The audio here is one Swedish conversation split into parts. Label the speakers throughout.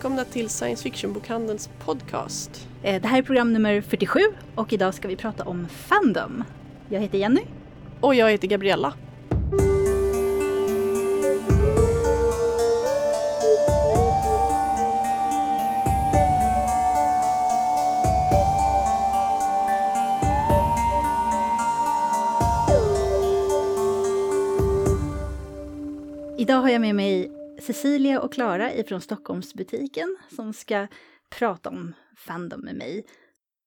Speaker 1: välkomna till Science Fiction-bokhandelns podcast.
Speaker 2: Eh, Det här är program nummer 47 och idag ska vi prata om Fandom. Jag heter Jenny.
Speaker 1: Och jag heter Gabriella.
Speaker 2: Cecilia och Klara ifrån Stockholmsbutiken som ska prata om Fandom med mig.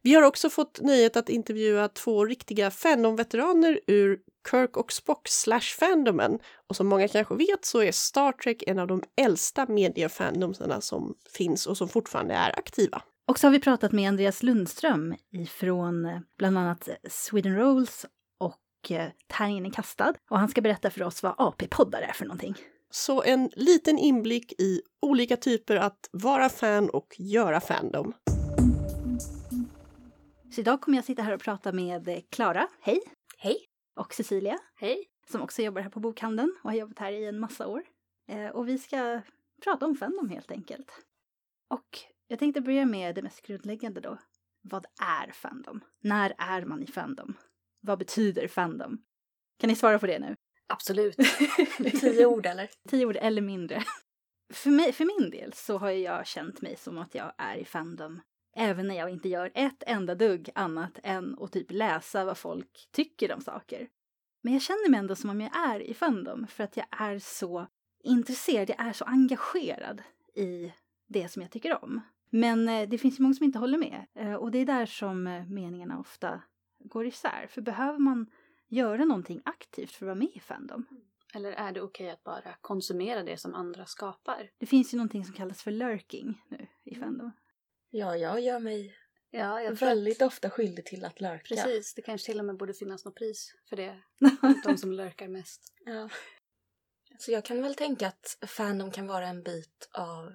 Speaker 1: Vi har också fått nöjet att intervjua två riktiga Fandom-veteraner ur Kirk och Spock slash Fandomen. Och som många kanske vet så är Star Trek en av de äldsta mediefandomsarna som finns och som fortfarande är aktiva.
Speaker 2: Och så har vi pratat med Andreas Lundström ifrån eh, bland annat Sweden Rolls och eh, Tärningen är kastad. Och han ska berätta för oss vad AP-poddar är för någonting.
Speaker 1: Så en liten inblick i olika typer att vara fan och göra fandom.
Speaker 2: Så idag kommer jag sitta här och prata med eh, Klara, hej!
Speaker 3: Hej.
Speaker 2: Och Cecilia,
Speaker 3: Hej.
Speaker 2: som också jobbar här på bokhandeln och har jobbat här i en massa år. Eh, och vi ska prata om Fandom helt enkelt. Och jag tänkte börja med det mest grundläggande då. Vad är Fandom? När är man i Fandom? Vad betyder Fandom? Kan ni svara på det nu?
Speaker 3: Absolut. Tio ord eller?
Speaker 2: Tio ord eller mindre. För, mig, för min del så har jag känt mig som att jag är i Fandom även när jag inte gör ett enda dugg annat än att typ läsa vad folk tycker om saker. Men jag känner mig ändå som om jag är i Fandom för att jag är så intresserad, jag är så engagerad i det som jag tycker om. Men eh, det finns ju många som inte håller med eh, och det är där som eh, meningarna ofta går isär. För behöver man göra någonting aktivt för att vara med i Fandom?
Speaker 3: Eller är det okej att bara konsumera det som andra skapar?
Speaker 2: Det finns ju någonting som kallas för lurking nu i Fandom.
Speaker 4: Ja, jag gör mig
Speaker 3: Ja, jag
Speaker 4: väldigt
Speaker 3: att,
Speaker 4: ofta skyldig till att lurka.
Speaker 3: Precis, det kanske till och med borde finnas något pris för det. De som lurkar mest.
Speaker 4: Ja. Så jag kan väl tänka att Fandom kan vara en bit av...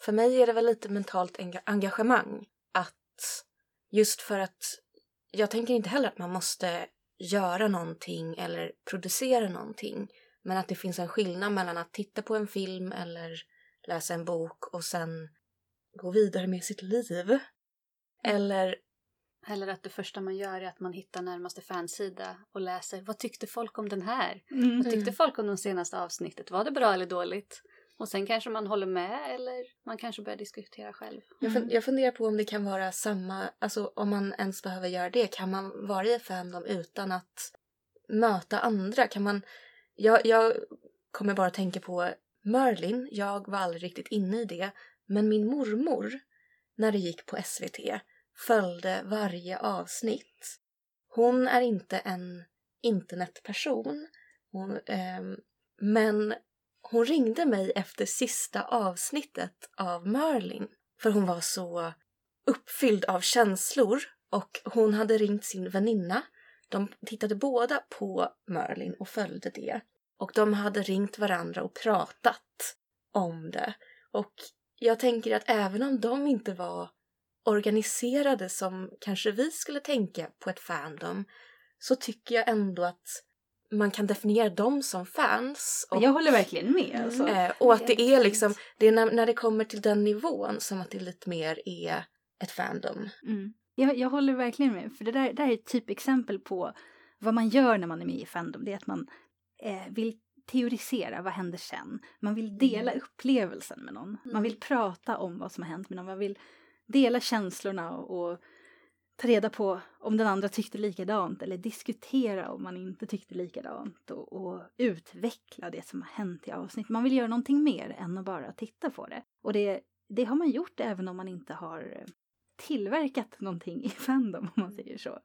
Speaker 4: För mig är det väl lite mentalt enga- engagemang. Att just för att jag tänker inte heller att man måste göra någonting eller producera någonting. Men att det finns en skillnad mellan att titta på en film eller läsa en bok och sen gå vidare med sitt liv. Eller
Speaker 3: Eller att det första man gör är att man hittar närmaste fansida och läser vad tyckte folk om den här?
Speaker 2: Mm.
Speaker 3: Vad tyckte folk om det senaste avsnittet? Var det bra eller dåligt? Och sen kanske man håller med eller man kanske börjar diskutera själv.
Speaker 4: Jag, fun- jag funderar på om det kan vara samma, alltså om man ens behöver göra det. Kan man vara i Fandom utan att möta andra? Kan man, jag, jag kommer bara tänka på Merlin, jag var aldrig riktigt inne i det. Men min mormor, när det gick på SVT, följde varje avsnitt. Hon är inte en internetperson, hon, ehm, men hon ringde mig efter sista avsnittet av Merlin. För hon var så uppfylld av känslor och hon hade ringt sin väninna. De tittade båda på Merlin och följde det. Och de hade ringt varandra och pratat om det. Och jag tänker att även om de inte var organiserade som kanske vi skulle tänka på ett fandom så tycker jag ändå att man kan definiera dem som fans. Och,
Speaker 2: Jag håller verkligen med. Alltså.
Speaker 4: eh, och att det är liksom, det är när, när det kommer till den nivån som att det lite mer är ett fandom.
Speaker 2: Mm. Jag, jag håller verkligen med, för det där, där är ett typexempel på vad man gör när man är med i Fandom. Det är att man eh, vill teorisera, vad händer sen? Man vill dela upplevelsen med någon. Man vill prata om vad som har hänt med någon. Man vill dela känslorna och, och ta reda på om den andra tyckte likadant eller diskutera om man inte tyckte likadant och, och utveckla det som har hänt i avsnitt. Man vill göra någonting mer än att bara titta på det. Och det, det har man gjort även om man inte har eh, tillverkat någonting i Fandom om man säger så.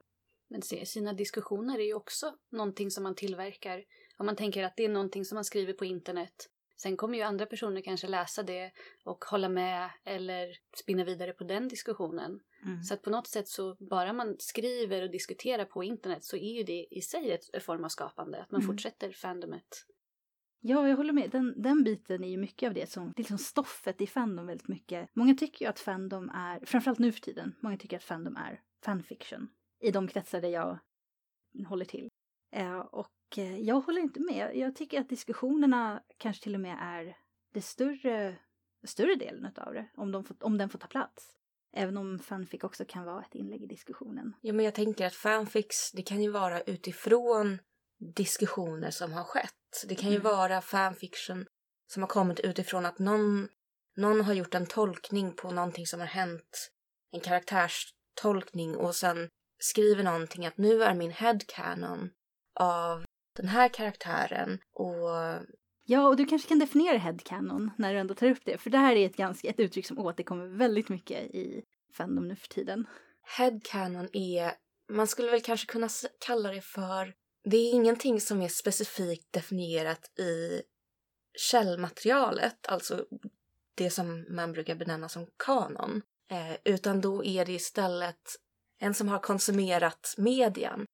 Speaker 3: Men se, sina diskussioner är ju också någonting som man tillverkar. Om man tänker att det är någonting som man skriver på internet. Sen kommer ju andra personer kanske läsa det och hålla med eller spinna vidare på den diskussionen.
Speaker 2: Mm.
Speaker 3: Så att på något sätt så bara man skriver och diskuterar på internet så är ju det i sig ett, form av skapande. Att man
Speaker 2: Mm.
Speaker 3: fortsätter fandomet.
Speaker 2: Ja, jag håller med. Den, den biten är ju mycket av det som, det är liksom stoffet i Fandom väldigt mycket. Många tycker ju att Fandom är, framförallt nu för tiden, många tycker att Fandom är fanfiction. I de kretsar där jag håller till. Eh, och eh, jag håller inte med. Jag tycker att diskussionerna kanske till och med är det större större delen av det, om, de får, om den får ta plats. Även om fanfic också kan vara ett inlägg i diskussionen.
Speaker 4: Ja, men jag tänker att fanfics, det kan ju vara utifrån diskussioner som har skett. Det kan ju
Speaker 2: Mm.
Speaker 4: vara fanfiction som har kommit utifrån att någon, någon har gjort en tolkning på någonting som har hänt, en karaktärstolkning och sen skriver någonting att nu är min headcanon av den här karaktären och
Speaker 2: Ja, och du kanske kan definiera headcanon när du ändå tar upp det, för det här är ett, ganska, ett uttryck som återkommer väldigt mycket i Fandom nu för tiden.
Speaker 4: headcanon är, man skulle väl kanske kunna kalla det för, det är ingenting som är specifikt definierat i källmaterialet, alltså det som man brukar benämna som kanon, eh, utan då är det istället en som har konsumerat median.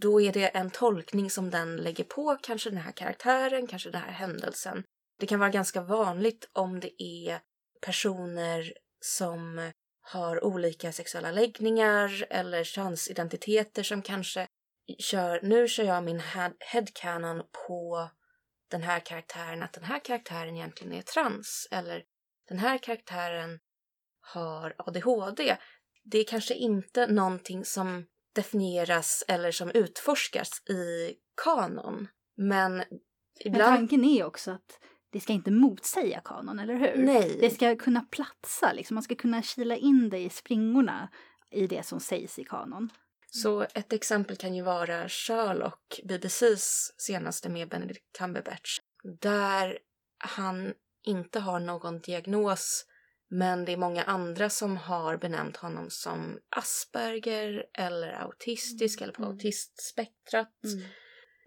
Speaker 4: Då är det en tolkning som den lägger på kanske den här karaktären, kanske den här händelsen. Det kan vara ganska vanligt om det är personer som har olika sexuella läggningar eller könsidentiteter som kanske kör, nu kör jag min head- headcanon på den här karaktären, att den här karaktären egentligen är trans eller den här karaktären har ADHD. Det är kanske inte någonting som definieras eller som utforskas i kanon. Men
Speaker 2: Men
Speaker 4: ibland...
Speaker 2: tanken är också att det ska inte motsäga kanon, eller hur?
Speaker 4: Nej.
Speaker 2: Det ska kunna platsa, liksom. man ska kunna kila in det i springorna i det som sägs i kanon.
Speaker 4: Så ett exempel kan ju vara Sherlock, BBCs senaste med Benedict Cumberbatch, där han inte har någon diagnos men det är många andra som har benämnt honom som Asperger eller autistisk eller på
Speaker 3: Mm.
Speaker 4: autistspektrat.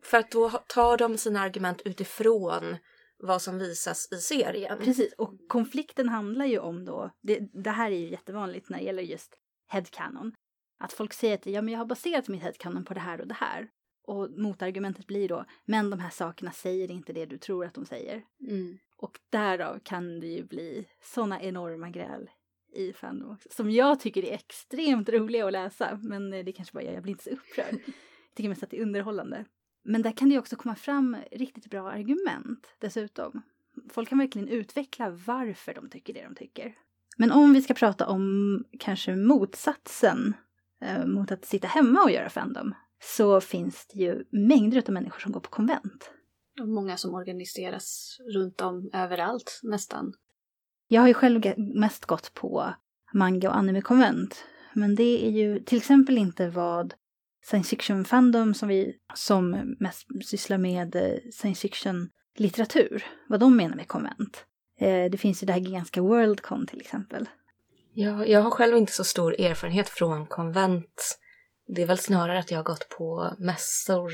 Speaker 4: För att då tar de sina argument utifrån vad som visas i serien.
Speaker 2: Precis, och konflikten handlar ju om då, det, det här är ju jättevanligt när det gäller just headcanon, att folk säger att ja, men jag har baserat mitt headcanon på det här och det här. Och motargumentet blir då, men de här sakerna säger inte det du tror att de säger.
Speaker 3: Mm.
Speaker 2: Och därav kan det ju bli såna enorma gräl i Fandom också. Som jag tycker är extremt roliga att läsa. Men eh, det kanske bara jag, jag blir inte så upprörd. Jag tycker mest att det är underhållande. Men där kan det ju också komma fram riktigt bra argument dessutom. Folk kan verkligen utveckla varför de tycker det de tycker. Men om vi ska prata om kanske motsatsen eh, mot att sitta hemma och göra Fandom så finns det ju mängder av människor som går på konvent.
Speaker 3: Många som organiseras runt om överallt nästan.
Speaker 2: Jag har ju själv mest gått på manga och anime-konvent. Men det är ju till exempel inte vad science fiction-fandom som vi som mest sysslar med eh, science fiction-litteratur, vad de menar med konvent. Eh, Det finns ju det här gigantiska Worldcon till exempel.
Speaker 4: Jag, jag har själv inte så stor erfarenhet från konvent. Det är väl snarare att jag har gått på mässor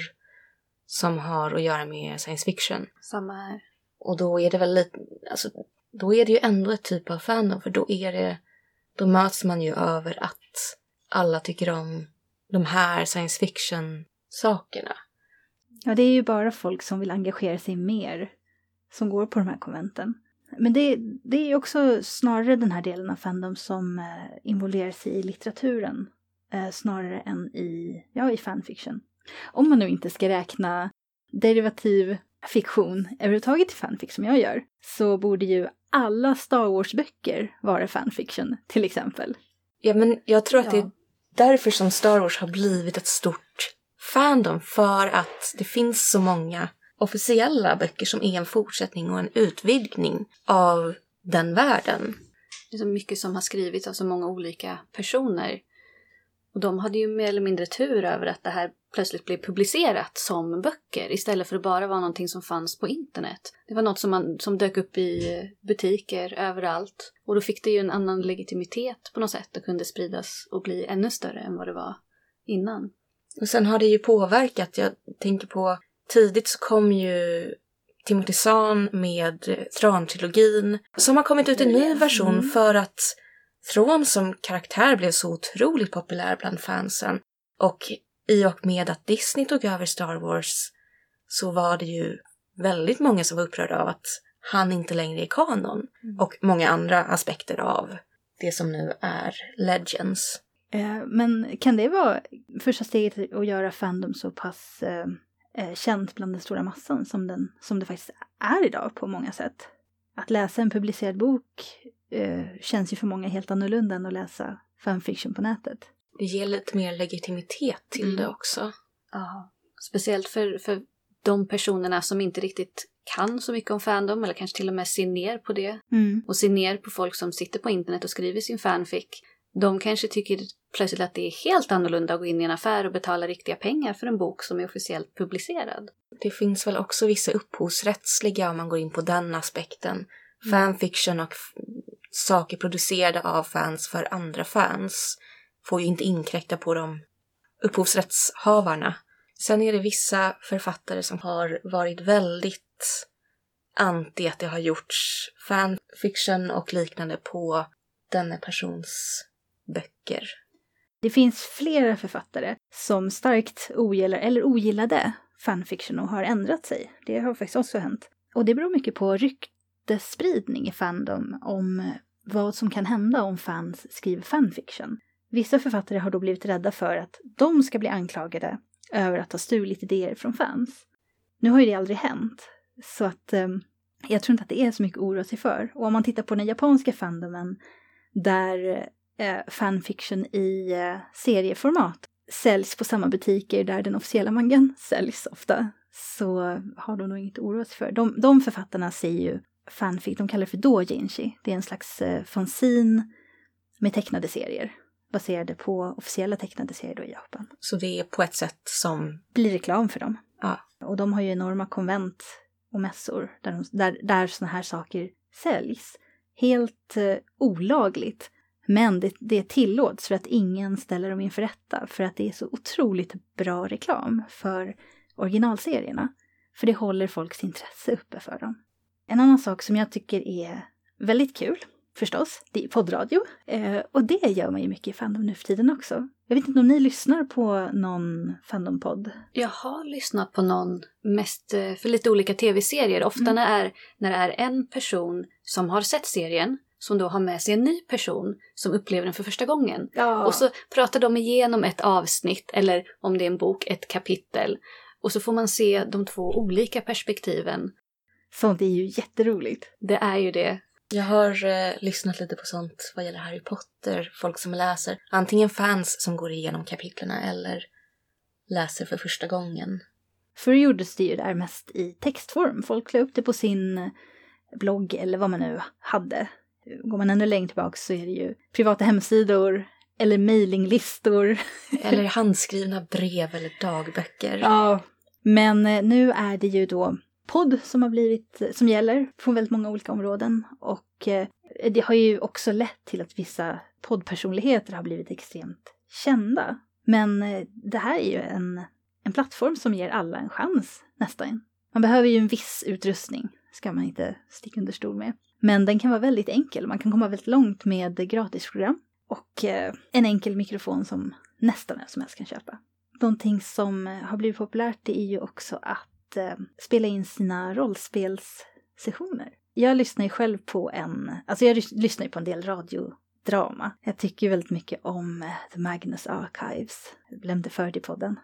Speaker 4: som har att göra med science fiction.
Speaker 3: Samma här.
Speaker 4: Och då är det väl lite, alltså, då är det ju ändå ett typ av fandom för då är det, då möts man ju över att alla tycker om de här science fiction sakerna.
Speaker 2: Ja, det är ju bara folk som vill engagera sig mer som går på de här konventen. Men det, det är också snarare den här delen av Fandom som eh, involverar sig i litteraturen eh, snarare än i, ja, i fanfiction. Om man nu inte ska räkna derivativ fiktion överhuvudtaget i fanfic som jag gör så borde ju alla Star Wars-böcker vara fanfiction till exempel.
Speaker 4: Ja, men jag tror att det är därför som Star Wars har blivit ett stort fandom. För att det finns så många officiella böcker som är en fortsättning och en utvidgning av den världen.
Speaker 3: Det är så mycket som har skrivits av så många olika personer. Och de hade ju mer eller mindre tur över att det här plötsligt blev publicerat som böcker istället för att bara vara någonting som fanns på internet. Det var något som, man, som dök upp i eh, butiker överallt. Och då fick det ju en annan legitimitet på något sätt och kunde spridas och bli ännu större än vad det var innan.
Speaker 4: Och sen har det ju påverkat. Jag tänker på tidigt så kom ju Timothy Zahn med Thrawn-trilogin som har kommit ut en ny version
Speaker 2: Mm.
Speaker 4: för att Thrawn som karaktär blev så otroligt populär bland fansen. Och i och med att Disney tog över Star Wars så var det ju väldigt många som var upprörda av att han inte längre är kanon. Och många andra aspekter av det som nu är Legends.
Speaker 2: Eh, Men kan det vara första steget att göra Fandom så pass eh, eh, känt bland den stora massan som, den, som det faktiskt är idag på många sätt? att läsa en publicerad bok känns ju för många helt annorlunda än att läsa fanfiction på nätet.
Speaker 4: Det ger lite mer legitimitet till
Speaker 3: Mm.
Speaker 4: det också.
Speaker 3: Ja. Speciellt för, för de personerna som inte riktigt kan så mycket om fandom eller kanske till och med ser ner på det
Speaker 2: Mm.
Speaker 3: och ser ner på folk som sitter på internet och skriver sin fanfic. De kanske tycker plötsligt att det är helt annorlunda att gå in i en affär och betala riktiga pengar för en bok som är officiellt publicerad.
Speaker 4: Det finns väl också vissa upphovsrättsliga om man går in på den aspekten. Fanfiction och saker producerade av fans för andra fans får ju inte inkräkta på de upphovsrättshavarna. Sen är det vissa författare som har varit väldigt anti att det har gjorts fanfiction och liknande på denna persons böcker.
Speaker 2: Det finns flera författare som starkt ogillar eller ogillade fanfiction och har ändrat sig. Det har faktiskt också hänt. Och det beror mycket på ryktesspridning i fandom om vad som kan hända om fans skriver fanfiction. Vissa författare har då blivit rädda för att de ska bli anklagade över att ha stulit idéer från fans. Nu har ju det aldrig hänt, så att eh, jag tror inte att det är så mycket att oroa sig för. Och om man tittar på den japanska fandomen där eh, fanfiction i eh, serieformat säljs på samma butiker där den officiella mangan säljs ofta, så har de nog inget att oroa sig för. De, de författarna säger ju fanfic, de kallar det för dojinshi. Det är en slags eh, fanzine med tecknade serier baserade på officiella tecknade serier då i Japan.
Speaker 4: Så det är på ett sätt som
Speaker 2: Blir reklam för dem.
Speaker 4: Ja.
Speaker 2: Och de har ju enorma konvent och mässor där, de, där, där såna här saker säljs. Helt eh, olagligt. Men det, det tillåts för att ingen ställer dem inför rätta. För att det är så otroligt bra reklam för originalserierna. För det håller folks intresse uppe för dem. En annan sak som jag tycker är väldigt kul, förstås, det är poddradio. Eh, och det gör man ju mycket i Fandom nu för tiden också. Jag vet inte om ni lyssnar på någon Fandom-podd?
Speaker 3: Jag har lyssnat på någon mest eh, för lite olika tv-serier. Ofta
Speaker 2: Mm.
Speaker 3: när, är, när det är en person som har sett serien som då har med sig en ny person som upplever den för första gången.
Speaker 2: Ja.
Speaker 3: Och så pratar de igenom ett avsnitt eller om det är en bok, ett kapitel. Och så får man se de två olika perspektiven.
Speaker 2: Sånt är ju jätteroligt.
Speaker 3: Det är ju det.
Speaker 4: Jag har eh, lyssnat lite på sånt vad gäller Harry Potter. Folk som läser. Antingen fans som går igenom kapitlerna eller läser för första gången.
Speaker 2: Förr gjordes det ju där mest i textform. Folk la upp det på sin blogg eller vad man nu hade. Går man ännu längre tillbaka så är det ju privata hemsidor eller mejlinglistor.
Speaker 4: Eller handskrivna brev eller dagböcker.
Speaker 2: Ja. Men eh, nu är det ju då podd som har blivit, som gäller på väldigt många olika områden. Och eh, det har ju också lett till att vissa poddpersonligheter har blivit extremt kända. Men eh, det här är ju en, en plattform som ger alla en chans nästan. Man behöver ju en viss utrustning, ska man inte sticka under stol med. Men den kan vara väldigt enkel, man kan komma väldigt långt med gratisprogram. Och eh, en enkel mikrofon som nästan vem som helst kan köpa. Någonting som har blivit populärt är ju också att eh, spela in sina rollspelssessioner. Jag lyssnar ju själv på en, alltså jag lys- lyssnar ju på en del radiodrama. Jag tycker ju väldigt mycket om eh, The Magnus Archives. Jag glömde för det i podden.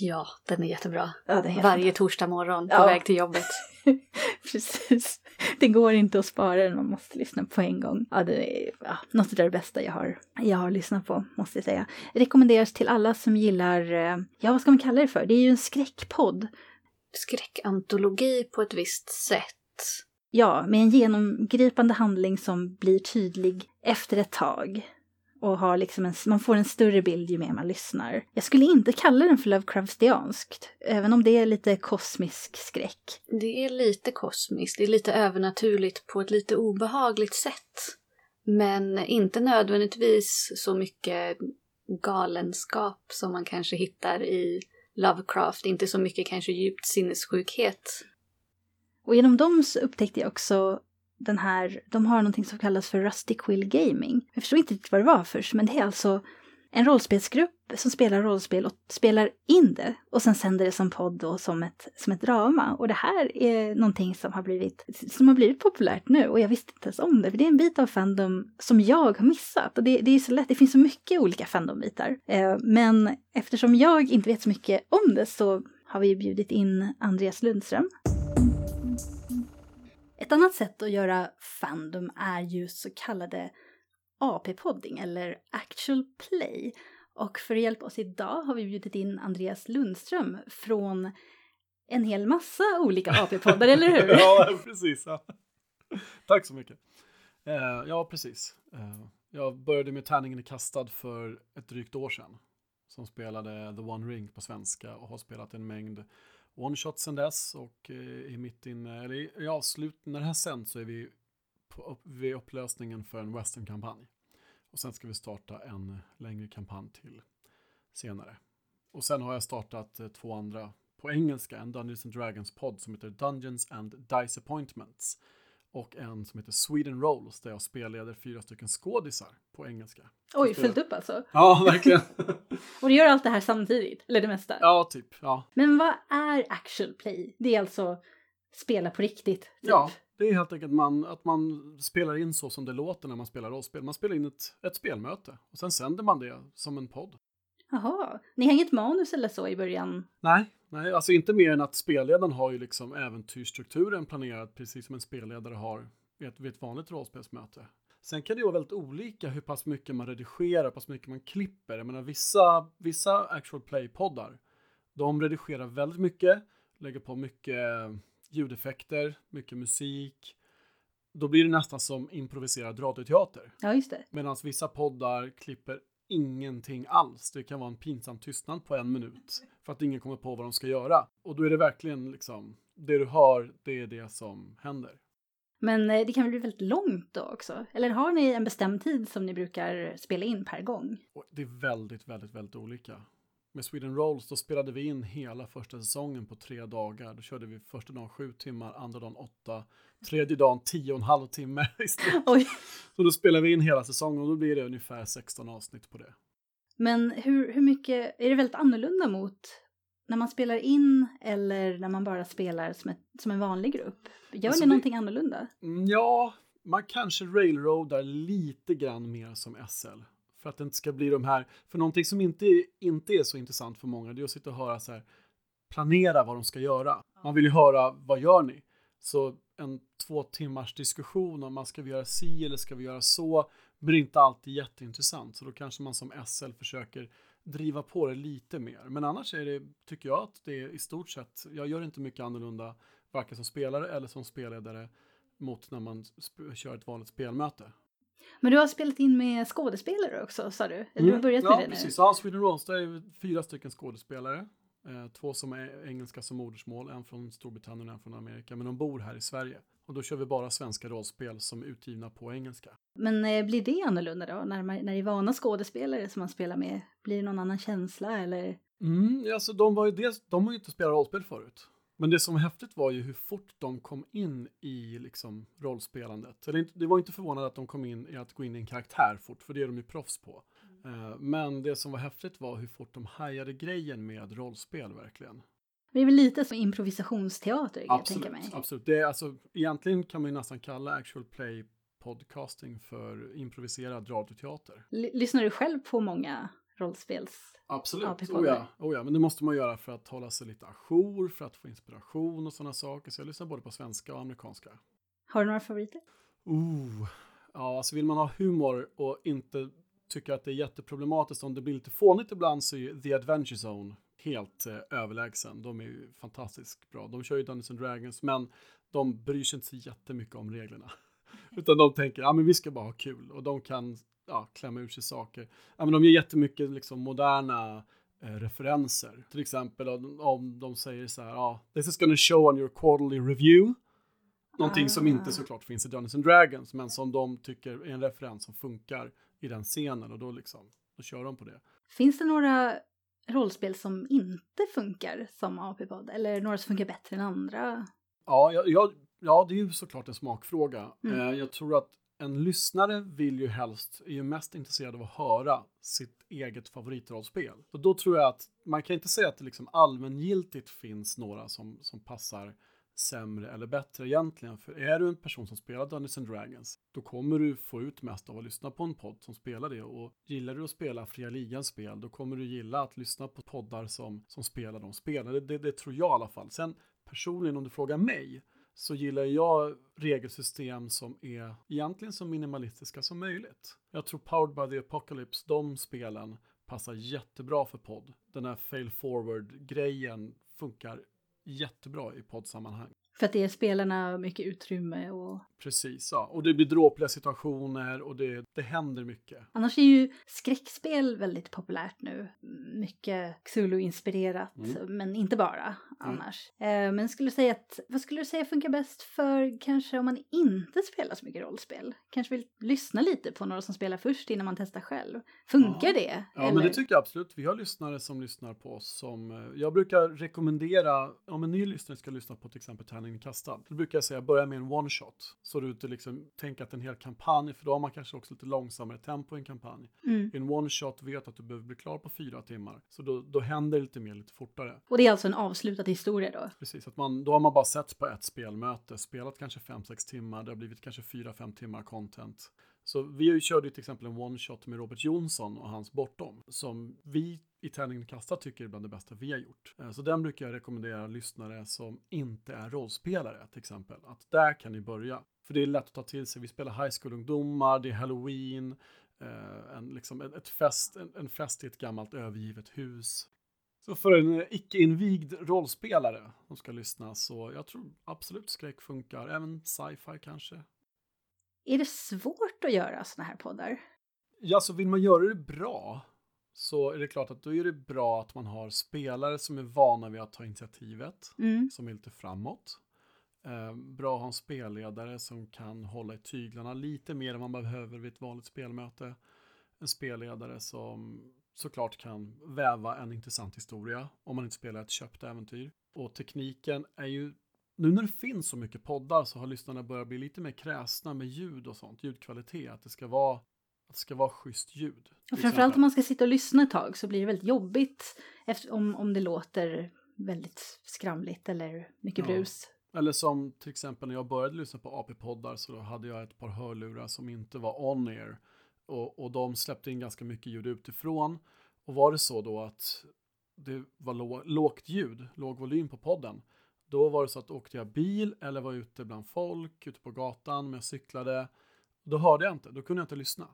Speaker 3: Ja, den är jättebra.
Speaker 2: Ja, det är
Speaker 3: Varje torsdag morgon på
Speaker 2: Ja.
Speaker 3: väg till jobbet.
Speaker 2: Precis. Det går inte att spara den, man måste lyssna på en gång. Ja, det är ja, något av det bästa jag har, jag har lyssnat på, måste jag säga. Rekommenderas till alla som gillar, eh, ja vad ska man kalla det för? Det är ju en skräckpodd.
Speaker 3: Skräckantologi på ett visst sätt.
Speaker 2: Ja, med en genomgripande handling som blir tydlig efter ett tag. Och har liksom en, man får en större bild ju mer man lyssnar. Jag skulle inte kalla den för Lovecraftianskt, även om det är lite kosmisk skräck.
Speaker 3: Det är lite kosmiskt, det är lite övernaturligt på ett lite obehagligt sätt. Men inte nödvändigtvis så mycket galenskap som man kanske hittar i Lovecraft. Inte så mycket kanske djupt sinnessjukhet.
Speaker 2: Och genom dem så upptäckte jag också den här, de har någonting som kallas för Rusty Quill Gaming. Jag förstod inte riktigt vad det var först, men det är alltså en rollspelsgrupp som spelar rollspel och spelar in det och sen sänder det som podd och som ett, som ett drama. Och det här är någonting som har, blivit, som har blivit populärt nu och jag visste inte ens om det. För det är en bit av Fandom som jag har missat. Och det, det är så lätt, det finns så mycket olika Fandom-bitar. Eh, men eftersom jag inte vet så mycket om det så har vi bjudit in Andreas Lundström Ett annat sätt att göra Fandom är ju så kallade AP-podding eller actual play. Och för att hjälpa oss idag har vi bjudit in Andreas Lundström från en hel massa olika AP-poddar, eller hur?
Speaker 5: ja, precis. Ja. Tack så mycket. Eh, ja, precis. Eh, jag började med Tärningen är kastad för ett drygt år sedan. Som spelade The One Ring på svenska och har spelat en mängd one-shots sedan dess. Och eh, i mitt inne, eller i avslut, när det här sänds så är vi vid upplösningen för en western-kampanj. Och sen ska vi starta en längre kampanj till senare. Och sen har jag startat eh, två andra på engelska, en Dungeons and Dragons-podd som heter Dungeons and Dice Appointments och en som heter Sweden Rolls där jag spelleder fyra stycken skådisar på engelska.
Speaker 2: Oj, fullt upp alltså?
Speaker 5: Ja, verkligen.
Speaker 2: och du gör allt det här samtidigt? Eller det mesta?
Speaker 5: Ja, typ. Ja.
Speaker 2: Men vad är actual play? Det är alltså spela på riktigt? Typ.
Speaker 5: Ja, det är helt enkelt man, att man spelar in så som det låter när man spelar rollspel. Man spelar in ett, ett spelmöte och sen sänder man det som en podd.
Speaker 2: Jaha, ni har inget manus eller så i början?
Speaker 5: Nej, nej, alltså inte mer än att spelledaren har ju liksom äventyrsstrukturen planerad precis som en spelledare har vid ett, vid ett vanligt rollspelsmöte. Sen kan det ju vara väldigt olika hur pass mycket man redigerar, hur pass mycket man klipper. Jag menar vissa, vissa actual play-poddar, de redigerar väldigt mycket, lägger på mycket ljudeffekter, mycket musik. Då blir det nästan som improviserad radioteater.
Speaker 2: Ja, just det.
Speaker 5: Medan vissa poddar klipper ingenting alls. Det kan vara en pinsam tystnad på en minut för att ingen kommer på vad de ska göra. Och då är det verkligen liksom, det du hör, det är det som händer.
Speaker 2: Men eh, det kan väl bli väldigt långt då också? Eller har ni en bestämd tid som ni brukar spela in per gång?
Speaker 5: Det är väldigt, väldigt, väldigt olika. Med Sweden Rolls då spelade vi in hela första säsongen på tre dagar. Då körde vi första dagen sju timmar, andra dagen åtta, tredje dagen tio och en halv timme
Speaker 2: Oj.
Speaker 5: Så då spelar vi in hela säsongen och då blir det ungefär 16 avsnitt på det.
Speaker 2: Men hur, hur mycket, är det väldigt annorlunda mot när man spelar in eller när man bara spelar som, ett, som en vanlig grupp? Gör alltså, ni någonting annorlunda?
Speaker 5: Mm, ja, man kanske railroadar lite grann mer som SL. För att det inte ska bli de här, för någonting som inte, inte är så intressant för många, det är att sitta och höra så här, planera vad de ska göra. Man vill ju höra, vad gör ni? Så en två timmars diskussion om man ska vi göra si eller ska vi göra så blir inte alltid jätteintressant. Så då kanske man som SL försöker driva på det lite mer. Men annars är det, tycker jag att det är i stort sett, jag gör inte mycket annorlunda varken som spelare eller som spelledare mot när man kör ett vanligt spelmöte.
Speaker 2: Men du har spelat in med skådespelare också, sa du?
Speaker 5: Mm.
Speaker 2: du har börjat
Speaker 5: ja,
Speaker 2: med det
Speaker 5: precis.
Speaker 2: nu?
Speaker 5: Ja, Sweden Rolls, det är fyra stycken skådespelare. Eh, två som är engelska som modersmål, en från Storbritannien och en från Amerika. Men de bor här i Sverige. Och då kör vi bara svenska rollspel som är utgivna på engelska.
Speaker 2: Men eh, blir det annorlunda då? När, man, när det är vana skådespelare som man spelar med? Blir det någon annan känsla eller?
Speaker 5: Mm, alltså de var ju dels, de har ju inte spelat rollspel förut. Men det som var häftigt var ju hur fort de kom in i liksom rollspelandet. Eller det var inte förvånande att de kom in i att gå in i en karaktär fort, för det är de ju proffs på. Mm. Men det som var häftigt var hur fort de hajade grejen med rollspel verkligen.
Speaker 2: Det är väl lite som improvisationsteater,
Speaker 5: absolut,
Speaker 2: jag tänka mig.
Speaker 5: Absolut. Det är alltså, egentligen kan man ju nästan kalla actual play podcasting för improviserad radioteater.
Speaker 2: L lyssnar du själv på många rollspels
Speaker 5: Absolut, oh ja, oh ja, men det måste man göra för att hålla sig lite ajour, för att få inspiration och sådana saker. Så jag lyssnar både på svenska och amerikanska.
Speaker 2: Har du några favoriter?
Speaker 5: Oh, ja, alltså vill man ha humor och inte tycka att det är jätteproblematiskt om det blir lite fånigt ibland så är The Adventure Zone helt eh, överlägsen. De är ju fantastiskt bra. De kör ju Dungeons and Dragons, men de bryr sig inte så jättemycket om reglerna. Utan de tänker, ja men vi ska bara ha kul. Och de kan ja, klämma ur sig saker. Ja, men de ger jättemycket liksom, moderna eh, referenser. Till exempel om, om de säger så här, ja, this is gonna show on your quarterly review. Någonting som inte ah. såklart finns i Dungeons and Dragons, men som de tycker är en referens som funkar i den scenen och då liksom, då kör de på det.
Speaker 2: Finns det några rollspel som inte funkar som AP-podd? Eller några som funkar bättre än andra?
Speaker 5: Ja, jag, jag, ja det är ju såklart en smakfråga. Mm. Eh, jag tror att en lyssnare vill ju helst, är ju mest intresserad av att höra sitt eget favoritrollspel. Och då tror jag att man kan inte säga att det liksom allmängiltigt finns några som, som passar sämre eller bättre egentligen. För är du en person som spelar Dungeons and Dragons, då kommer du få ut mest av att lyssna på en podd som spelar det. Och gillar du att spela fria ligans spel, då kommer du gilla att lyssna på poddar som, som spelar de spelen. Det, det, det tror jag i alla fall. Sen personligen, om du frågar mig, så gillar jag regelsystem som är egentligen så minimalistiska som möjligt. Jag tror Powered by the Apocalypse, de spelen passar jättebra för podd. Den här fail forward-grejen funkar jättebra i poddsammanhang.
Speaker 2: För att det är spelarna mycket utrymme och...
Speaker 5: Precis, ja. Och det blir dråpliga situationer och det, det händer mycket.
Speaker 2: Annars är ju skräckspel väldigt populärt nu. Mycket Xulu-inspirerat,
Speaker 5: Mm.
Speaker 2: men inte bara annars. Eh, men skulle säga att, vad skulle du säga funkar bäst för kanske om man inte spelar så mycket rollspel? Kanske vill lyssna lite på några som spelar först innan man testar själv. Funkar
Speaker 5: Ja.
Speaker 2: det?
Speaker 5: Ja, men det tycker jag absolut. Vi har lyssnare som lyssnar på oss som eh, jag brukar rekommendera om en ny lyssnare ska lyssna på till exempel Tärningen kastad. Då brukar jag säga börja med en one shot så du inte liksom tänker att en hel kampanj, för då har man kanske också lite långsammare tempo i en kampanj.
Speaker 2: Mm.
Speaker 5: En one shot vet att du behöver bli klar på fyra timmar, så då, då händer det lite mer lite fortare.
Speaker 2: Och det är alltså en avslutad historia då?
Speaker 5: Precis, att man, då har man bara sett på ett spelmöte, spelat kanske 5-6 timmar, det har blivit kanske 4-5 timmar content. Så vi körde ju till exempel en one shot med Robert Jonsson och hans Bortom, som vi i Tärningen Kasta tycker är bland det bästa vi har gjort. Eh, Så den brukar jag rekommendera lyssnare som inte är rollspelare till exempel, att där kan ni börja. För det är lätt att ta till sig, vi spelar high school-ungdomar, det är halloween, eh, en, liksom, en, ett fest, en, en fest i ett gammalt övergivet hus. Så för en eh, icke-invigd rollspelare som ska lyssna så jag tror absolut skräck funkar, även sci-fi kanske.
Speaker 2: Är det svårt att göra såna här poddar?
Speaker 5: Ja, så vill man göra det bra så är det klart att då är det bra att man har spelare som är vana vid att ta initiativet,
Speaker 2: Mm.
Speaker 5: som är lite framåt. Eh, bra att ha en spelledare som kan hålla i tyglarna lite mer än man behöver vid ett vanligt spelmöte. En spelledare som såklart kan väva en intressant historia om man inte spelar ett köpt äventyr. Och tekniken är ju, nu när det finns så mycket poddar så har lyssnarna börjat bli lite mer kräsna med ljud och sånt, ljudkvalitet, att det ska vara, att det ska vara schysst ljud.
Speaker 2: Och framförallt
Speaker 5: exempel.
Speaker 2: om man ska sitta och lyssna ett tag så blir det väldigt jobbigt efter, om, om det låter väldigt skramligt eller mycket
Speaker 5: Ja.
Speaker 2: brus.
Speaker 5: Eller som till exempel när jag började lyssna på AP-poddar så då hade jag ett par hörlurar som inte var on-air. Och, och de släppte in ganska mycket ljud utifrån. Och var det så då att det var lå, lågt ljud, låg volym på podden. Då var det så att åkte jag bil eller var ute bland folk, ute på gatan, men jag cyklade. Då hörde jag inte, då kunde jag inte lyssna.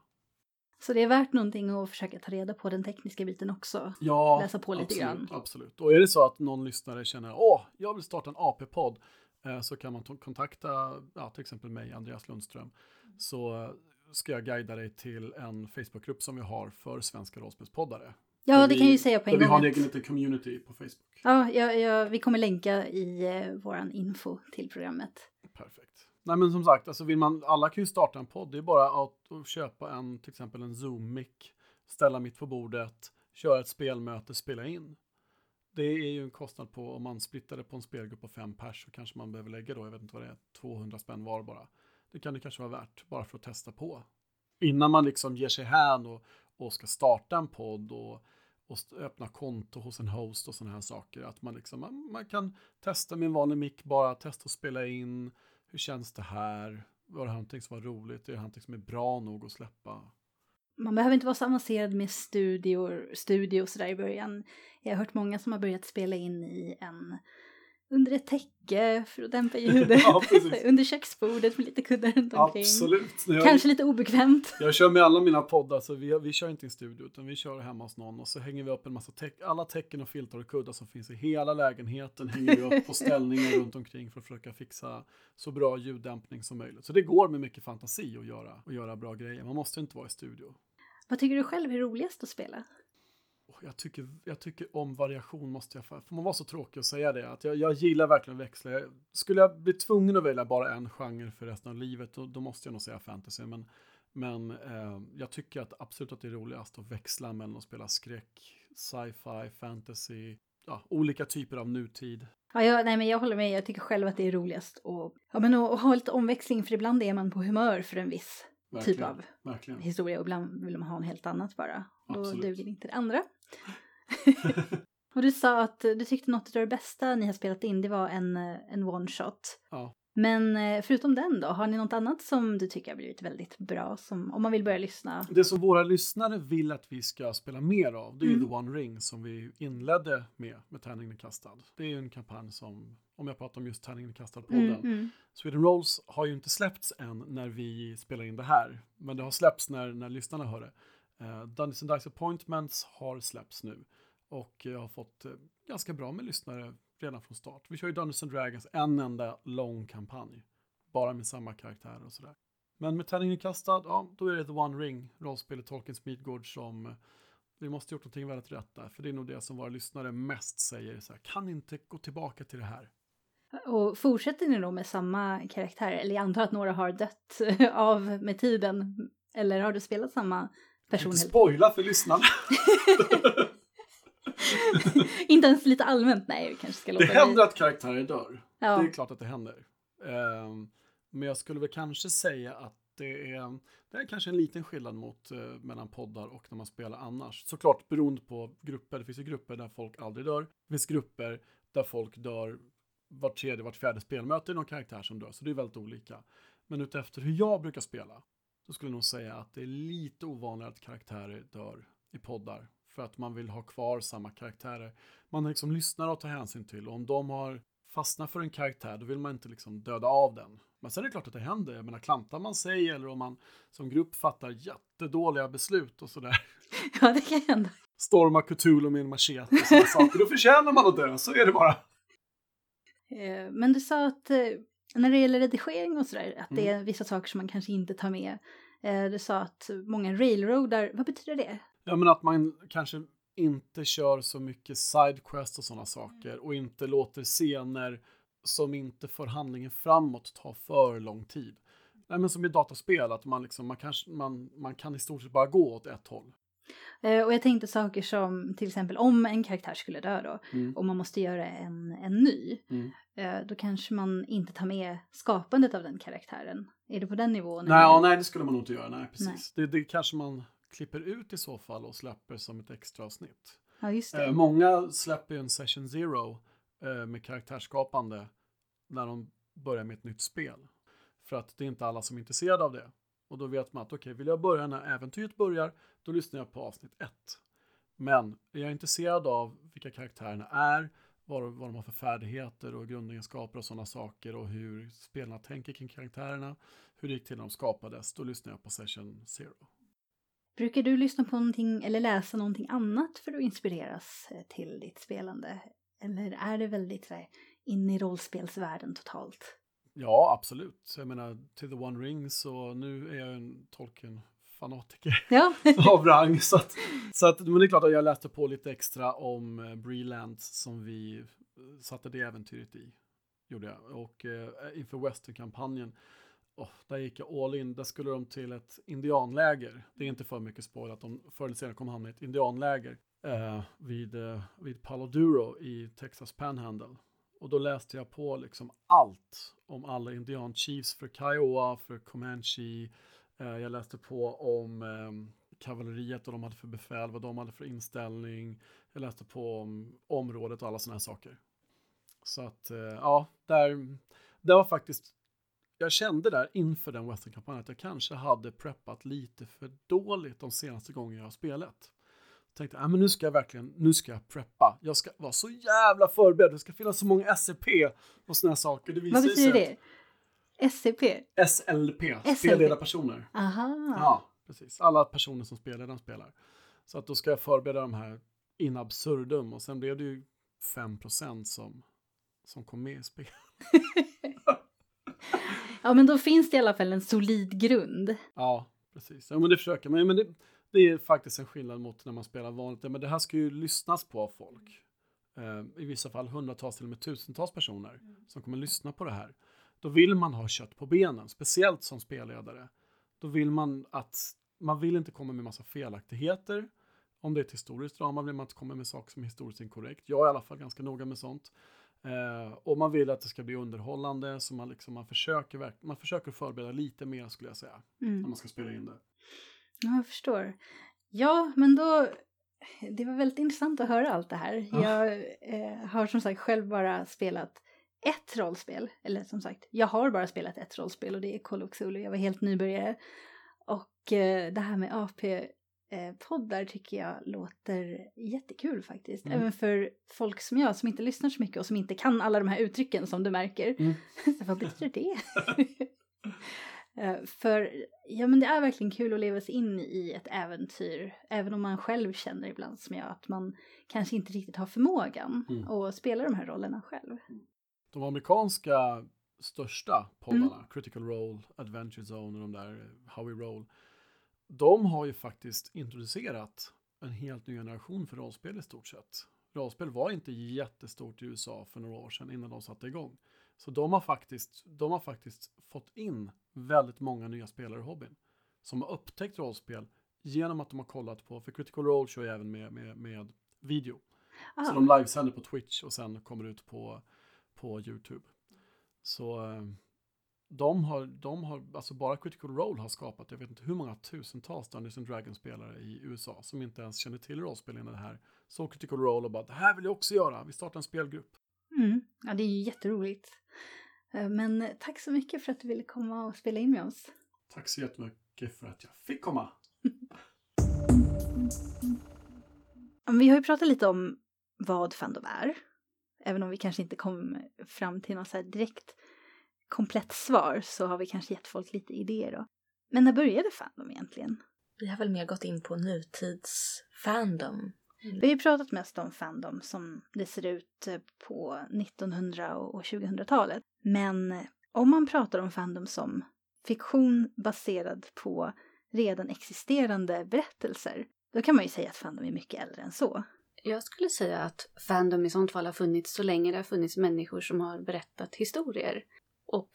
Speaker 2: Så det är värt någonting att försöka ta reda på den tekniska biten också.
Speaker 5: Ja,
Speaker 2: Läsa på lite
Speaker 5: absolut,
Speaker 2: grann.
Speaker 5: Absolut. Och är det så att någon lyssnare känner åh, jag vill starta en AP-podd eh, så kan man kontakta ja, till exempel mig, Andreas Lundström. Så eh, ska jag guida dig till en Facebookgrupp som vi har för svenska rollspelspoddare.
Speaker 2: Ja, det
Speaker 5: vi-
Speaker 2: kan jag ju säga på en
Speaker 5: Vi
Speaker 2: gång.
Speaker 5: har en egen liten community på Facebook.
Speaker 2: Ja, ja, ja, vi kommer länka i eh, våran info till programmet.
Speaker 5: Perfekt. Nej men som sagt, alltså vill man, alla kan ju starta en podd. Det är bara att, köpa en, till exempel en Zoom-mic, ställa mitt på bordet, köra ett spelmöte, spela in. Det är ju en kostnad på, om man splittar det på en spelgrupp på fem pers så kanske man behöver lägga då, jag vet inte vad det är, 200 spänn var bara. Det kan det kanske vara värt, bara för att testa på. Innan man liksom ger sig hän och, och ska starta en podd och, och öppna konto hos en host och sådana här saker. Att man liksom, man, man kan testa med en vanlig mick bara, testa att spela in, hur känns det här? Var det någonting som var roligt? Är det någonting som är bra nog att släppa?
Speaker 2: Man behöver inte vara så avancerad med studior, studio och sådär i början. Jag har hört många som har börjat spela in i en under ett täcke för att dämpa ljudet.
Speaker 5: Ja,
Speaker 2: under köksbordet med lite kuddar runt omkring.
Speaker 5: Absolut. Jag,
Speaker 2: Kanske lite obekvämt.
Speaker 5: jag kör med alla mina poddar, så vi, vi kör inte i studio, utan vi kör hemma hos någon och så hänger vi upp en massa teck, alla tecken och filtar och kuddar som finns i hela lägenheten hänger vi upp på ställningar runt omkring för att försöka fixa så bra ljuddämpning som möjligt. Så det går med mycket fantasi att göra, att göra bra grejer. Man måste inte vara i studio.
Speaker 2: Vad tycker du själv är roligast att spela?
Speaker 5: Och Jag tycker, jag tycker om variation måste jag, får man vara så tråkig att säga det, att jag, jag gillar verkligen att växla. Jag, skulle jag bli tvungen att välja bara en genre för resten av livet, då, då måste jag nog säga fantasy. Men, men eh, jag tycker att absolut att det är roligast att växla mellan att spela skräck, sci-fi, fantasy, ja, olika typer av nutid.
Speaker 2: Ja, jag, nej, men jag håller med. Jag tycker själv att det är roligast att, ja, men att, att ha lite omväxling för ibland är man på humör för en viss
Speaker 5: Verkligen,
Speaker 2: typ av
Speaker 5: Verkligen.
Speaker 2: historia och ibland vill man ha en helt annat bara. Då
Speaker 5: Absolut.
Speaker 2: duger inte det andra. och du sa att du tyckte något av det bästa ni har spelat in det var en, eh, en one shot.
Speaker 5: Ja.
Speaker 2: Men eh, förutom den då, har ni något annat som du tycker har blivit väldigt bra? Som, om man vill börja lyssna?
Speaker 5: Det som våra lyssnare vill att vi ska spela mer av, det är ju
Speaker 2: Mm.
Speaker 5: The One Ring som vi inledde med, med Tärningen är kastad. Det är ju en kampanj som, om jag pratar om just Tärningen är kastad-podden,
Speaker 2: Mm, mm.
Speaker 5: Sweden Rolls har ju inte släppts än när vi spelar in det här, men det har släppts när, när lyssnarna hör det. Uh, Dungeons and Dice Appointments har släppts nu och jag har fått eh, ganska bra med lyssnare redan från start. Vi kör ju Dungeons and Dragons, en enda lång kampanj, bara med samma karaktärer och sådär. Men med Tärningen kastad, ja, då är det The One Ring, rollspelet Tolkiens Midgård som eh, vi måste gjort någonting väldigt rätt där, för det är nog det som våra lyssnare mest säger, så här, kan inte gå tillbaka till det här.
Speaker 2: Och fortsätter ni då med samma karaktär? Eller jag antar att några har dött av med tiden. Eller har du spelat samma person?
Speaker 5: Inte spoila för lyssnarna.
Speaker 2: Inte ens lite allmänt? Nej, vi kanske ska låta
Speaker 5: Det händer att karaktärer dör.
Speaker 2: Ja.
Speaker 5: Det är klart att det händer. Ehm, men jag skulle väl kanske säga att det är, det är kanske en liten skillnad mot eh, mellan poddar och när man spelar annars. Såklart beroende på grupper. Det finns ju grupper där folk aldrig dör. Det finns grupper där folk dör vart tredje, vart fjärde spelmöte är någon karaktär som dör. Så det är väldigt olika. Men utefter hur jag brukar spela så skulle jag nog säga att det är lite ovanligare att karaktärer dör i poddar. För att man vill ha kvar samma karaktärer. Man liksom lyssnar och tar hänsyn till. Och om de har fastnat för en karaktär då vill man inte liksom döda av den. Men sen är det klart att det händer. Jag menar, klantar man sig eller om man som grupp fattar jättedåliga beslut och sådär.
Speaker 2: Ja, det kan hända.
Speaker 5: Stormar Cthulhu med en machete och sådana saker. Då förtjänar man att dö. Så är det bara.
Speaker 2: Eh, Men du sa att eh, när det gäller redigering och sådär, att det
Speaker 5: Mm.
Speaker 2: är vissa saker som man kanske inte tar med. Eh, Du sa att många railroadar, vad betyder det?
Speaker 5: Ja, men att man kanske inte kör så mycket sidequest och sådana saker och inte låter scener som inte för handlingen framåt ta för lång tid. Nej, men som i dataspel, att man, liksom, man, kanske, man, man kan i stort sett bara gå åt ett håll.
Speaker 2: Eh, Och jag tänkte saker som till exempel om en karaktär skulle dö då
Speaker 5: Mm.
Speaker 2: och man måste göra en, en ny.
Speaker 5: Mm.
Speaker 2: Eh, Då kanske man inte tar med skapandet av den karaktären. Är det på den nivån?
Speaker 5: Nej, ja, nej, det skulle man nog inte göra. Nej, precis.
Speaker 2: Nej.
Speaker 5: Det, det kanske man klipper ut i så fall och släpper som ett extra avsnitt.
Speaker 2: Ja, just det.
Speaker 5: Eh, många släpper ju en session zero eh, med karaktärsskapande när de börjar med ett nytt spel. För att det är inte alla som är intresserade av det. Och då vet man att okej, vill jag börja när äventyret börjar, då lyssnar jag på avsnitt ett. Men är jag intresserad av vilka karaktärerna är, vad, vad de har för färdigheter och grundegenskaper och sådana saker och hur spelarna tänker kring karaktärerna, hur det gick till när de skapades, då lyssnar jag på session zero.
Speaker 2: Brukar du lyssna på någonting eller läsa någonting annat för att inspireras eh, till ditt spelande? Eller är det väldigt så här, in i rollspelsvärlden totalt?
Speaker 5: Ja, absolut. Jag menar, till The One Ring så nu är jag en Tolkien-fanatiker
Speaker 2: Ja,
Speaker 5: av rang. Så att, så att, men det är klart att jag läste på lite extra om eh, Brelands som vi eh, satte det äventyret i. Gjorde jag. Och eh, inför Western-kampanjen, oh, där gick jag all in. Där skulle de till ett indianläger. Det är inte för mycket spoil att de förr eller senare kommer hamna i ett indianläger eh, vid, eh, vid Palo Duro i Texas Panhandle. Och då läste jag på liksom allt om alla indian chiefs för Kiowa, för Comanche. Eh, jag läste på om eh, kavalleriet och de hade för befäl, vad de hade för inställning. Jag läste på om området och alla sådana här saker. Så att, eh, ja, där, det var faktiskt, jag kände där inför den westernkampanjen att jag kanske hade preppat lite för dåligt de senaste gångerna jag har spelat. Tänkte, ja men nu ska jag verkligen, nu ska jag preppa. Jag ska vara så jävla förberedd, det ska finnas så många SCP och sådana här saker. Det
Speaker 2: vad
Speaker 5: visar sig
Speaker 2: betyder det? SCP?
Speaker 5: SLP,
Speaker 2: SLP.
Speaker 5: spelledarpersoner.
Speaker 2: Aha.
Speaker 5: Ja, precis. Alla personer som spelledaren spelar. Så att då ska jag förbereda de här in absurdum och sen blev det ju 5% som, som kom med i spel.
Speaker 2: Ja, men då finns det i alla fall en solid grund.
Speaker 5: Ja, precis. Ja, men det försöker man. Men det, det är faktiskt en skillnad mot när man spelar vanligt. Men det här ska ju lyssnas på av folk. Eh, I vissa fall hundratals till och med tusentals personer som kommer lyssna på det här. Då vill man ha kött på benen, speciellt som spelledare. Då vill man att man vill inte komma med massa felaktigheter. Om det är ett historiskt drama vill man inte komma med saker som är historiskt inkorrekt. Jag är i alla fall ganska noga med sånt. Eh, och man vill att det ska bli underhållande, så man, liksom, man, försöker, man försöker förbereda lite mer skulle jag säga,
Speaker 2: Mm.
Speaker 5: när man ska spela in det.
Speaker 2: Ja, jag förstår. Ja, men då... Det var väldigt intressant att höra allt det här.
Speaker 5: Ja.
Speaker 2: Jag eh, har som sagt själv bara spelat ett rollspel, eller som sagt, jag har bara spelat ett rollspel och det är Call of Cthulhu, jag var helt nybörjare. Och eh, det här med AP-poddar tycker jag låter jättekul faktiskt.
Speaker 5: Mm.
Speaker 2: Även för folk som jag som inte lyssnar så mycket och som inte kan alla de här uttrycken som du märker.
Speaker 5: Mm.
Speaker 2: Så Vad betyder det? Eh, För ja, men det är verkligen kul att leva sig in i ett äventyr, även om man själv känner ibland som jag att man kanske inte riktigt har förmågan
Speaker 5: Mm.
Speaker 2: att spela de här rollerna själv.
Speaker 5: De amerikanska största poddarna,
Speaker 2: Mm.
Speaker 5: Critical Role, Adventure Zone och de där eh, How We Roll, de har ju faktiskt introducerat en helt ny generation för rollspel i stort sett. Rollspel var inte jättestort i USA för några år sedan innan de satte igång. Så de har faktiskt, de har faktiskt fått in väldigt många nya spelare i hobbyn. Som har upptäckt rollspel genom att de har kollat på, för Critical Role kör ju även med, med, med video. Så
Speaker 2: Ah,
Speaker 5: de livesänder på Twitch och sen kommer ut på, på YouTube. Så eh, de har, de har, alltså bara Critical Role har skapat, jag vet inte hur många tusentals Dungeons and Dragons-spelare i USA som inte ens känner till rollspel innan det här. Så Critical Role och bara, det här vill jag också göra, vi startar en spelgrupp.
Speaker 2: mm. Ja, det är ju jätteroligt. Eh, Men tack så mycket för att du ville komma och spela in med oss.
Speaker 5: Tack så jättemycket för att jag fick komma.
Speaker 2: Vi har ju pratat lite om vad Fandom är. Även om vi kanske inte kom fram till något så direkt komplett svar så har vi kanske gett folk lite idéer då. Men när började Fandom egentligen?
Speaker 4: Vi har väl mer gått in på nutidsfandom.
Speaker 2: Vi har ju pratat mest om Fandom som det ser ut eh, på 1900 och 2000-talet. Men om man pratar om Fandom som fiktion baserad på redan existerande berättelser, då kan man ju säga att Fandom är mycket äldre än så.
Speaker 3: Jag skulle säga att Fandom i sånt fall har funnits så länge det har funnits människor som har berättat historier. Och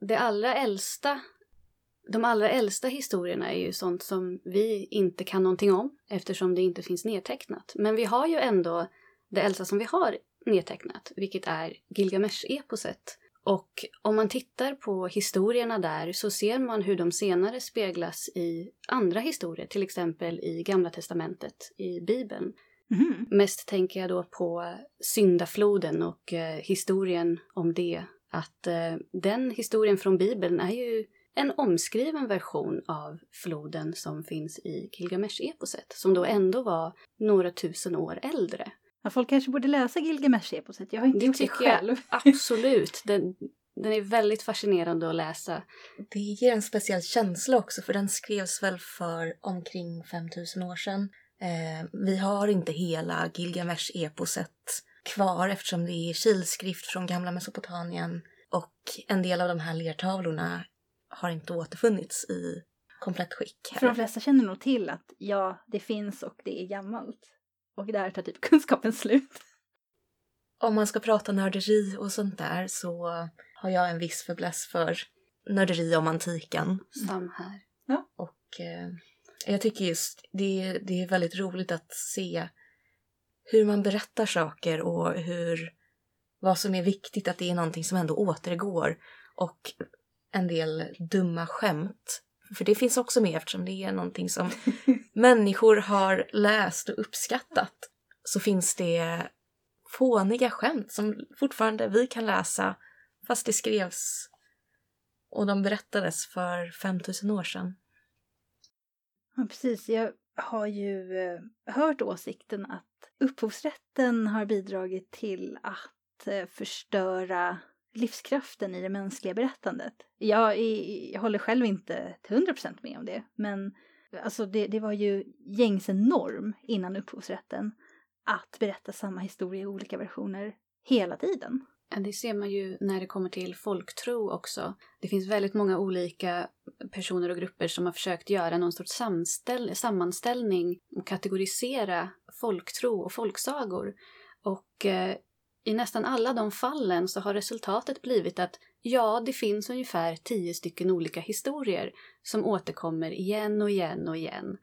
Speaker 3: det allra äldsta, de allra äldsta historierna är ju sånt som vi inte kan någonting om eftersom det inte finns nedtecknat. Men vi har ju ändå det äldsta som vi har nedtecknat, vilket är Gilgamesh-eposet. Och om man tittar på historierna där så ser man hur de senare speglas i andra historier, till exempel i Gamla Testamentet, i Bibeln.
Speaker 2: Mhm.
Speaker 3: Mest tänker jag då på syndafloden och eh, historien om det. Att eh, den historien från Bibeln är ju en omskriven version av floden som finns i Gilgamesh-eposet, som då ändå var några tusen år äldre.
Speaker 2: Ja, folk kanske borde läsa Gilgamesh-eposet. Jag har inte
Speaker 3: Det
Speaker 2: gjort det
Speaker 3: tycker jag.
Speaker 2: själv.
Speaker 3: Absolut, den, den är väldigt fascinerande att läsa.
Speaker 4: Det ger en speciell känsla också för den skrevs väl för omkring 5000 år sedan. Eh, vi har inte hela Gilgamesh-eposet kvar eftersom det är kilskrift från gamla Mesopotamien och en del av de här lertavlorna har inte återfunnits i komplett skick.
Speaker 2: För de
Speaker 4: Här.
Speaker 2: flesta känner nog till att ja, det finns och det är gammalt. Och där tar typ kunskapen slut.
Speaker 4: Om man ska prata nörderi och sånt där så har jag en viss fäbless för nörderi om antiken.
Speaker 3: Sam här.
Speaker 4: Och eh, jag tycker just det, är- det är väldigt roligt att se hur man berättar saker och hur vad som är viktigt, att det är någonting som ändå återgår. Och en del dumma skämt. För det finns också med eftersom det är någonting som människor har läst och uppskattat. Så finns det fåniga skämt som fortfarande vi kan läsa fast det skrevs och de berättades för 5000 år sedan.
Speaker 2: Ja, precis. Jag har ju eh, hört åsikten att upphovsrätten har bidragit till att eh, förstöra livskraften i det mänskliga berättandet. Jag, är, jag håller själv inte till 100% med om det, men alltså det, det var ju gängse norm innan upphovsrätten att berätta samma historia i olika versioner hela tiden.
Speaker 3: Ja, Det ser man ju när det kommer till folktro också. Det finns väldigt många olika personer och grupper som har försökt göra någon sorts sammanställning och kategorisera folktro och folksagor. Och eh, i nästan alla de fallen så har resultatet blivit att ja, det finns ungefär tio stycken olika historier som återkommer igen och igen och igen.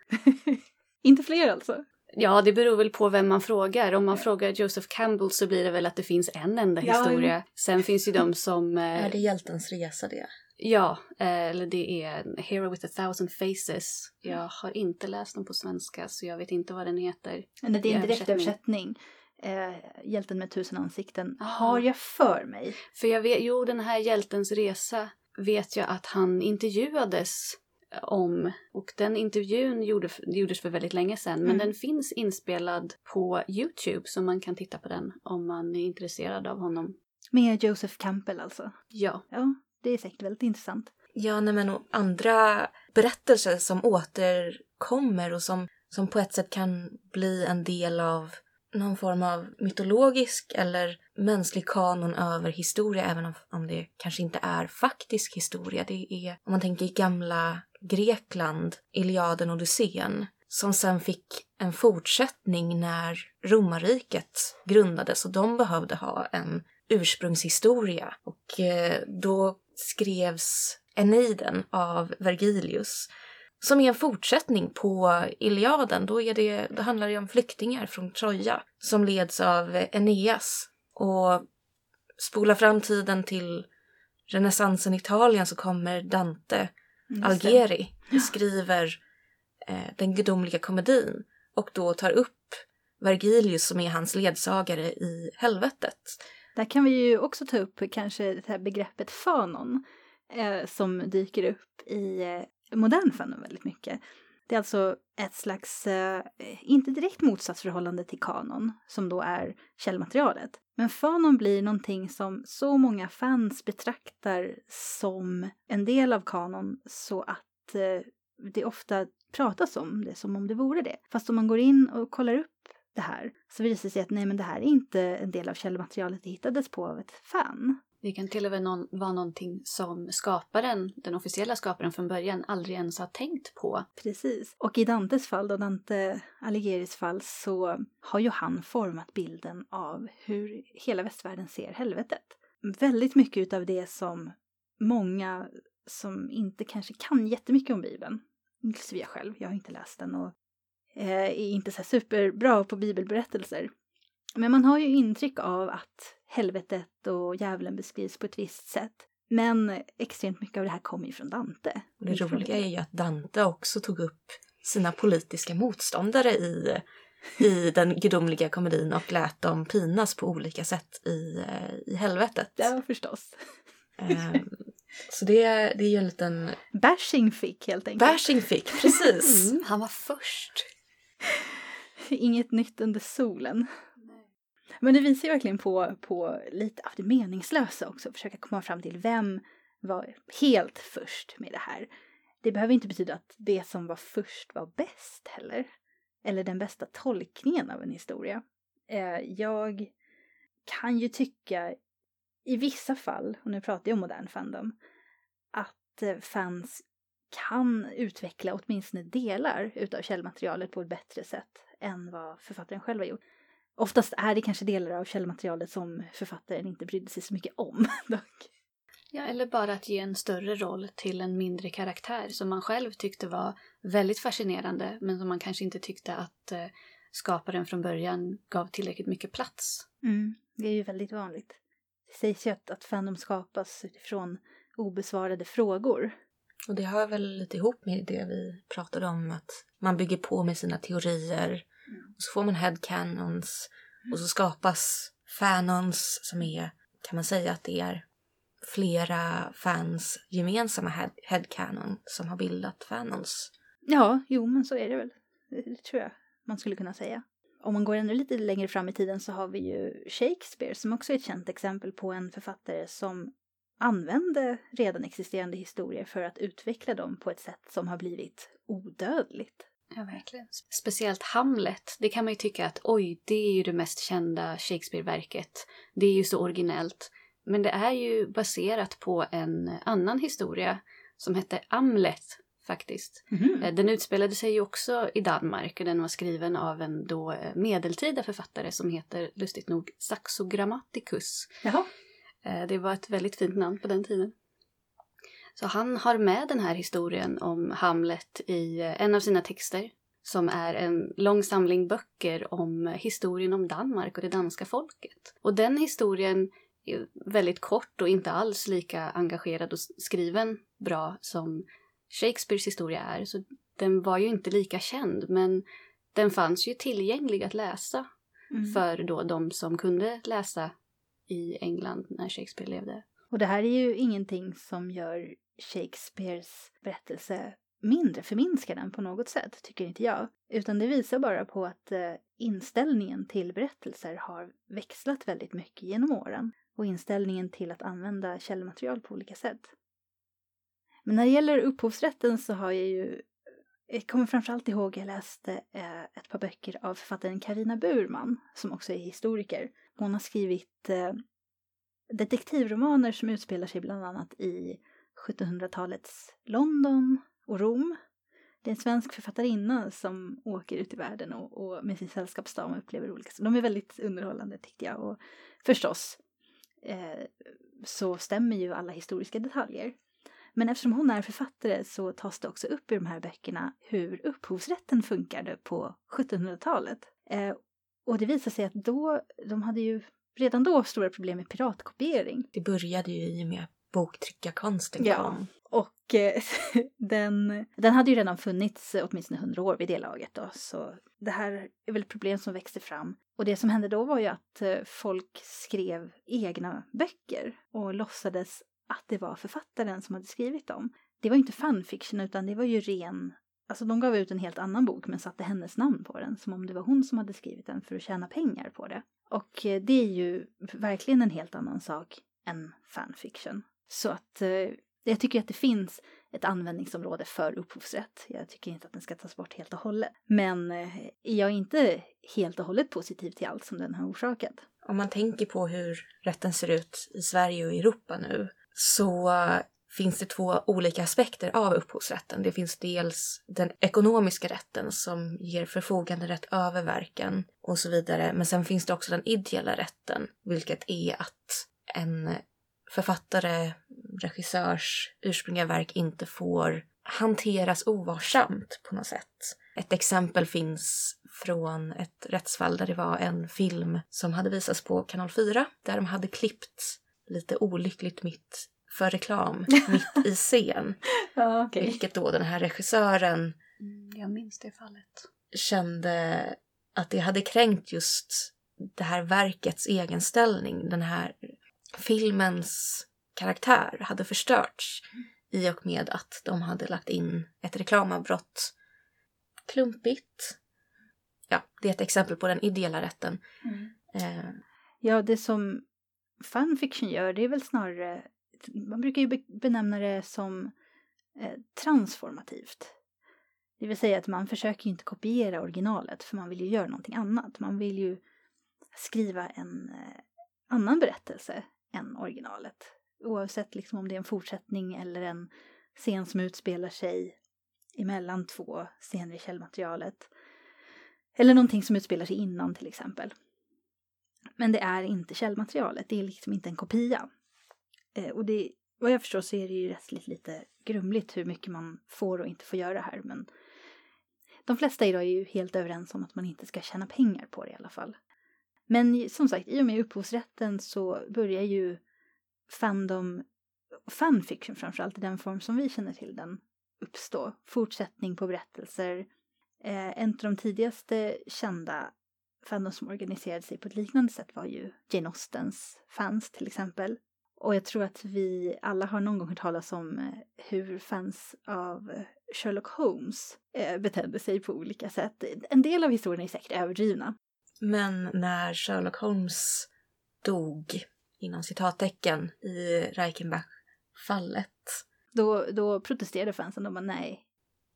Speaker 2: Inte fler alltså?
Speaker 3: Ja, det beror väl på vem man frågar. Om man frågar Joseph Campbell så blir det väl att det finns en enda
Speaker 2: Ja,
Speaker 3: historia. Sen finns ju de som... eh,
Speaker 4: Är det hjältens resa det?
Speaker 3: Ja, eh, eller det är Hero with a thousand faces. Jag har inte läst den på svenska så jag vet inte vad den heter.
Speaker 2: Men det är en direktöversättning. eh, Hjälten med tusen ansikten,
Speaker 3: Ah.
Speaker 2: har jag för mig.
Speaker 3: För jag vet, jo den här hjältens resa vet jag att han intervjuades om och den intervjun gjorde, gjordes för väldigt länge sedan men
Speaker 2: Mm.
Speaker 3: den finns inspelad på Youtube så man kan titta på den om man är intresserad av honom.
Speaker 2: Med Joseph Campbell alltså.
Speaker 3: Ja,
Speaker 2: Ja, det är säkert väldigt intressant.
Speaker 4: Ja, nej, men och andra berättelser som återkommer och som, som på ett sätt kan bli en del av någon form av mytologisk eller mänsklig kanon över historia, även om, om det kanske inte är faktisk historia. Det är, om man tänker i gamla Grekland, Iliaden och Odysseen, som sen fick en fortsättning när romarriket grundades och de behövde ha en ursprungshistoria. Och eh, då skrevs Eneiden av Vergilius som är en fortsättning på Iliaden. Då, är det, då handlar det om flyktingar från Troja som leds av Eneas. Och spola fram tiden till renässansen i Italien så kommer Dante
Speaker 2: Just det.
Speaker 4: Algeri skriver eh, den gudomliga komedin och då tar upp Vergilius som är hans ledsagare i helvetet.
Speaker 2: Där kan vi ju också ta upp kanske det här begreppet fanon eh, som dyker upp i eh, modern fandom väldigt mycket. Det är alltså ett slags, eh, inte direkt motsatsförhållande till kanon, som då är källmaterialet. Men fanon blir någonting som så många fans betraktar som en del av kanon så att eh, det ofta pratas om det som om det vore det. Fast om man går in och kollar upp det här så visar det sig att nej men det här är inte en del av källmaterialet det hittades på av ett fan
Speaker 3: det kan till och med någon, vara någonting som skaparen, den officiella skaparen från början, aldrig ens har tänkt på.
Speaker 2: Precis. Och i Dantes fall, då Dante Alighieri's fall, så har ju han format bilden av hur hela västvärlden ser helvetet. Väldigt mycket av det som många som inte kanske kan jättemycket om Bibeln, inklusive jag själv, jag har inte läst den och eh, är inte så superbra på bibelberättelser. Men man har ju intryck av att helvetet och djävulen beskrivs på ett visst sätt. Men extremt mycket av det här kommer ju från Dante.
Speaker 4: Och det roliga är ju att Dante också tog upp sina politiska motståndare i, i den gudomliga komedin och lät dem pinas på olika sätt i, eh, i helvetet.
Speaker 2: Ja, förstås.
Speaker 4: Ehm, så det, det är ju en liten
Speaker 2: Bashing fick helt enkelt.
Speaker 4: bashing fick, precis.
Speaker 3: Mm, han var först.
Speaker 2: Inget nytt under solen. Men det visar ju verkligen på, på lite av det meningslösa också. Försöka komma fram till vem var helt först med det här. Det behöver inte betyda att det som var först var bäst heller. Eller den bästa tolkningen av en historia. Eh, jag kan ju tycka i vissa fall, och nu pratar jag om modern fandom, att eh, fans kan utveckla åtminstone delar utav källmaterialet på ett bättre sätt än vad författaren själv har gjort. Oftast är det kanske delar av källmaterialet som författaren inte brydde sig så mycket om. dock.
Speaker 3: Ja, eller bara att ge en större roll till en mindre karaktär som man själv tyckte var väldigt fascinerande men som man kanske inte tyckte att eh, skaparen från början gav tillräckligt mycket plats.
Speaker 2: Mm, det är ju väldigt vanligt. Det sägs ju att, att fandom skapas utifrån obesvarade frågor.
Speaker 4: Och det hör väl lite ihop med det vi pratade om, att man bygger på med sina teorier och så får man headcanons och så skapas fanons som är, kan man säga att det är flera fans gemensamma head, headcanon som har bildat fanons.
Speaker 2: Ja, jo men så är det väl. Det, det tror jag man skulle kunna säga. Om man går ännu lite längre fram i tiden så har vi ju Shakespeare som också är ett känt exempel på en författare som använde redan existerande historier för att utveckla dem på ett sätt som har blivit odödligt.
Speaker 3: Ja, verkligen. Speciellt Hamlet. Det kan man ju tycka att oj, det är ju det mest kända Shakespeare-verket. Det är ju så originellt. Men det är ju baserat på en annan historia som hette Amlet faktiskt. Eh, Den utspelade sig ju också i Danmark och den var skriven av en då eh, medeltida författare som heter lustigt nog Saxo Grammaticus.
Speaker 2: Jaha.
Speaker 3: Eh, Det var ett väldigt fint namn på den tiden. Så han har med den här historien om Hamlet i eh, en av sina texter som är en lång samling böcker om historien om Danmark och det danska folket. Och den historien är väldigt kort och inte alls lika engagerad och skriven bra som Shakespeares historia är. Så den var ju inte lika känd men den fanns ju tillgänglig att läsa.
Speaker 2: Mm.
Speaker 3: för då de som kunde läsa i England när Shakespeare levde.
Speaker 2: Och det här är ju ingenting som gör Shakespeares berättelse mindre, förminskar den på något sätt, tycker inte jag. Utan det visar bara på att eh, inställningen till berättelser har växlat väldigt mycket genom åren. Och inställningen till att använda källmaterial på olika sätt. Men när det gäller upphovsrätten så har jag ju eh, jag kommer framförallt ihåg jag läste eh, ett par böcker av författaren Karina Burman, som också är historiker. Hon har skrivit eh, detektivromaner som utspelar sig bland annat i 1700-talets London och Rom. Det är en svensk författarinna som åker ut i världen och, och med sin sällskapsdam upplever olika saker. De är väldigt underhållande tyckte jag. Och förstås eh, så stämmer ju alla historiska detaljer. Men eftersom hon är författare så tas det också upp i de här böckerna hur upphovsrätten funkade på 1700-talet. Eh, och det visar sig att då, de hade ju redan då stora problem med piratkopiering.
Speaker 4: Det började ju i och med boktryckarkonsten
Speaker 2: Ja.
Speaker 4: kom.
Speaker 2: Och eh, den, den hade ju redan funnits eh, åtminstone hundra år vid det laget då, så det här är väl ett problem som växte fram. Och det som hände då var ju att eh, folk skrev egna böcker och låtsades att det var författaren som hade skrivit dem. Det var ju inte fanfiction utan det var ju ren Alltså de gav ut en helt annan bok men satte hennes namn på den som om det var hon som hade skrivit den för att tjäna pengar på det. Och eh, det är ju verkligen en helt annan sak än fanfiction. Så att eh, jag tycker att det finns ett användningsområde för upphovsrätt. Jag tycker inte att den ska tas bort helt och hållet. Men eh, jag är inte helt och hållet positiv till allt som den har orsakat.
Speaker 4: Om man tänker på hur rätten ser ut i Sverige och Europa nu så finns det två olika aspekter av upphovsrätten. Det finns dels den ekonomiska rätten som ger förfoganderätt över verken och så vidare. Men sen finns det också den ideella rätten, vilket är att en författare, regissörs ursprungliga verk inte får hanteras ovarsamt på något sätt. Ett exempel finns från ett rättsfall där det var en film som hade visats på kanal 4 där de hade klippt lite olyckligt mitt för reklam mitt i scen.
Speaker 2: Ja,
Speaker 4: Vilket då den här regissören
Speaker 3: Mm, jag minns det fallet.
Speaker 4: kände att det hade kränkt just det här verkets egen ställning. Den här filmens karaktär hade förstörts i och med att de hade lagt in ett reklamavbrott. Klumpigt. Ja, det är ett exempel på den ideella rätten. Eh,
Speaker 2: Ja, det som fanfiction gör, det är väl snarare, man brukar ju benämna det som eh, transformativt. Det vill säga att man försöker ju inte kopiera originalet för man vill ju göra någonting annat. Man vill ju skriva en eh, annan berättelse än originalet. Oavsett liksom om det är en fortsättning eller en scen som utspelar sig emellan två scener i källmaterialet. Eller någonting som utspelar sig innan till exempel. Men det är inte källmaterialet, det är liksom inte en kopia. Eh, och det, vad jag förstår så är det ju rättsligt lite grumligt hur mycket man får och inte får göra här. Men de flesta idag är ju helt överens om att man inte ska tjäna pengar på det i alla fall. Men som sagt, i och med upphovsrätten så börjar ju fandom, fanfiction framförallt i den form som vi känner till den, uppstå. Fortsättning på berättelser. Eh, en av de tidigaste kända fandom som organiserade sig på ett liknande sätt var ju Jane Austens fans till exempel. Och jag tror att vi alla har någon gång hört talas om eh, hur fans av eh, Sherlock Holmes eh, betedde sig på olika sätt. En del av historierna är säkert överdrivna.
Speaker 4: Men när Sherlock Holmes dog, inom citattecken, i Reichenbach-fallet,
Speaker 2: Då, då protesterade fansen. De bara nej.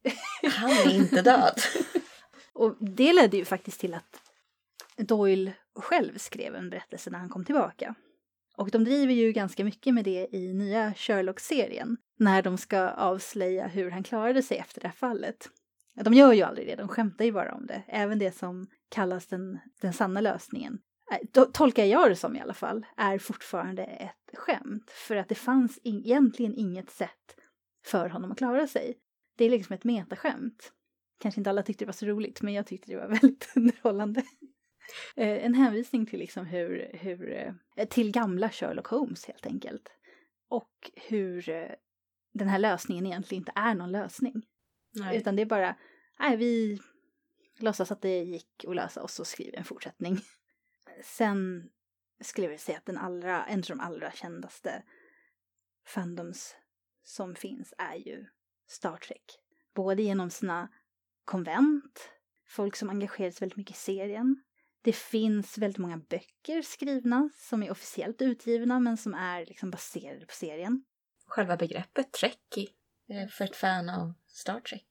Speaker 4: han är inte död.
Speaker 2: Och det ledde ju faktiskt till att Doyle själv skrev en berättelse när han kom tillbaka. Och de driver ju ganska mycket med det i nya Sherlock-serien. När de ska avslöja hur han klarade sig efter det här fallet. De gör ju aldrig det, de skämtar ju bara om det. Även det som kallas den, den sanna lösningen. Äh, tolkar jag det som i alla fall, är fortfarande ett skämt. För att det fanns in, egentligen inget sätt för honom att klara sig. Det är liksom ett metaskämt. Kanske inte alla tyckte det var så roligt, men jag tyckte det var väldigt underhållande. Eh, En hänvisning till liksom hur, hur, eh, till gamla Sherlock Holmes helt enkelt. Och hur eh, den här lösningen egentligen inte är någon lösning.
Speaker 4: Nej.
Speaker 2: Utan det är bara, nej vi låtsas att det gick att lösa och så skriver en fortsättning. sen skulle jag vilja säga att den allra, en av de allra kändaste fandoms som finns är ju Star Trek. Både genom sina konvent, folk som engagerar sig väldigt mycket i serien. Det finns väldigt många böcker skrivna som är officiellt utgivna men som är liksom baserade på serien.
Speaker 4: Själva begreppet trekkie eh, för ett fan av Star Trek.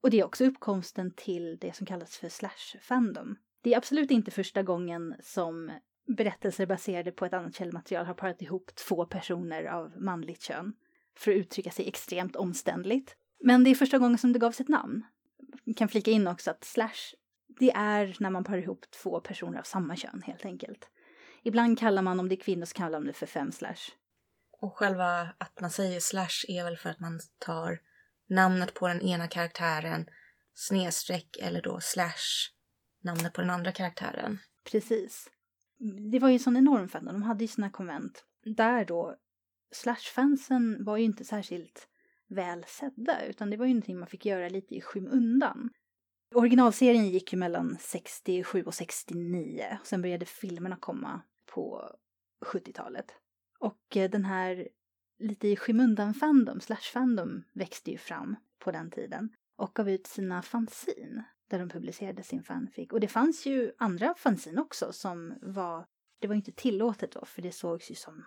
Speaker 2: Och det är också uppkomsten till det som kallas för slash-fandom. Det är absolut inte första gången som berättelser baserade på ett annat källmaterial har parat ihop två personer av manligt kön för att uttrycka sig extremt omständligt. Men det är första gången som det gavs ett namn. Jag kan flika in också att slash, det är när man parar ihop två personer av samma kön helt enkelt. Ibland kallar man, om det är kvinnor så kallar man det för fem slash.
Speaker 4: Och själva att man säger slash är väl för att man tar namnet på den ena karaktären snedstreck eller då slash namnet på den andra karaktären.
Speaker 2: Precis. Det var ju en sån enorm fandom, de hade ju sina konvent. Där då, Slash-fansen var ju inte särskilt väl sedda, utan det var ju någonting man fick göra lite i skymundan. Originalserien gick ju mellan 67 och 69, sen började filmerna komma på 70-talet. Och eh, den här lite i skymundan-fandom, slash-fandom, växte ju fram på den tiden och gav ut sina fanzin där de publicerade sin fanfic. Och det fanns ju andra fanzin också som var, det var inte tillåtet då för det sågs ju som,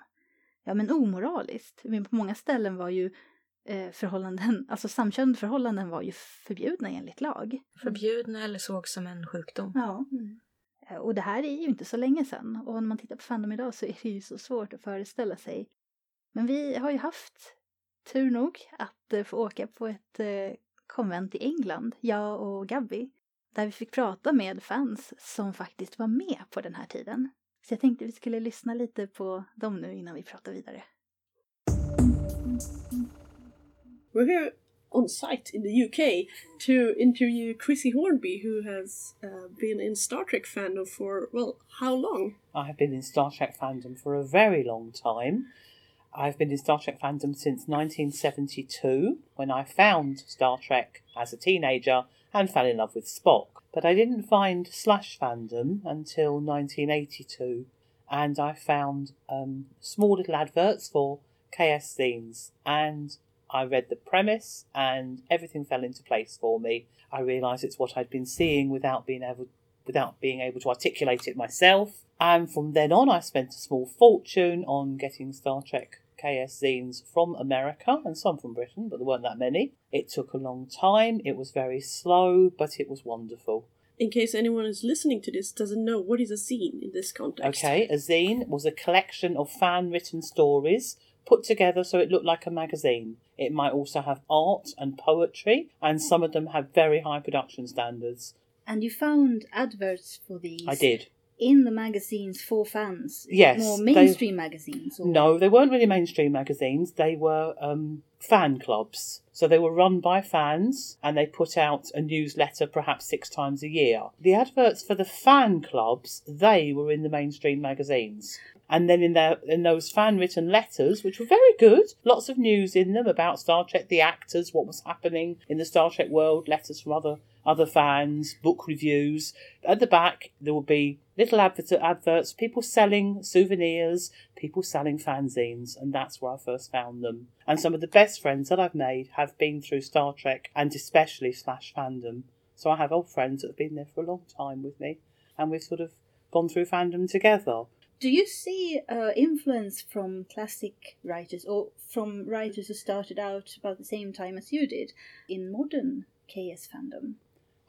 Speaker 2: ja men omoraliskt. Men på många ställen var ju förhållanden, alltså samkönade förhållanden var ju förbjudna enligt lag.
Speaker 4: Förbjudna eller sågs som en sjukdom.
Speaker 2: Ja.
Speaker 3: Mm.
Speaker 2: Eh, Och det här är ju inte så länge sedan och när man tittar på Fandom idag så är det ju så svårt att föreställa sig. Men vi har ju haft tur nog att eh, få åka på ett eh, konvent i England, jag och Gabby, där vi fick prata med fans som faktiskt var med på den här tiden. Så jag tänkte vi skulle lyssna lite på dem nu innan vi pratar vidare.
Speaker 1: We're here on site in the UK to interview Chrissy Hornby, who has uh, been in Star Trek fandom for, well, how long?
Speaker 6: I have been in Star Trek fandom for a very long time. I've been in Star Trek fandom since 1972 when I found Star Trek as a teenager and fell in love with Spock. But I didn't find Slash fandom until 1982 and I found um, small little adverts for KS scenes and I read the premise and everything fell into place for me. I realised it's what I'd been seeing without being able without being able to articulate it myself. And from then on, I spent a small fortune on getting Star Trek KS zines from America and some from Britain, but there weren't that many. It took a long time, it was very slow, but it was wonderful.
Speaker 1: In case anyone is listening to this doesn't know, what is a zine in this context?
Speaker 6: Okay, a zine was a collection of fan written stories put together so it looked like a magazine. It might also have art and poetry, and some of them have very high production standards.
Speaker 2: And you found adverts for these
Speaker 6: I did.
Speaker 2: in the magazines for fans?
Speaker 6: Yes,
Speaker 2: More
Speaker 6: they-
Speaker 2: mainstream magazines? Or...
Speaker 6: No, they weren't really mainstream magazines. They were um, fan clubs. So they were run by fans and they put out a newsletter perhaps six times a year. The adverts for the fan clubs, they were in the mainstream magazines. And then in their in those fan written letters, which were very good, lots of news in them about Star Trek, the actors, what was happening in the Star Trek world, letters from other other fans, book reviews. At the back, there will be little advert- adverts, people selling souvenirs, people selling fanzines, and that's where I first found them. And some of the best friends that I've made have been through Star Trek and especially slash fandom. So I have old friends that have been there for a long time with me, and we've sort of gone through fandom together.
Speaker 2: Do you see uh, influence from classic writers or from writers who started out about the same time as you did in modern KS fandom?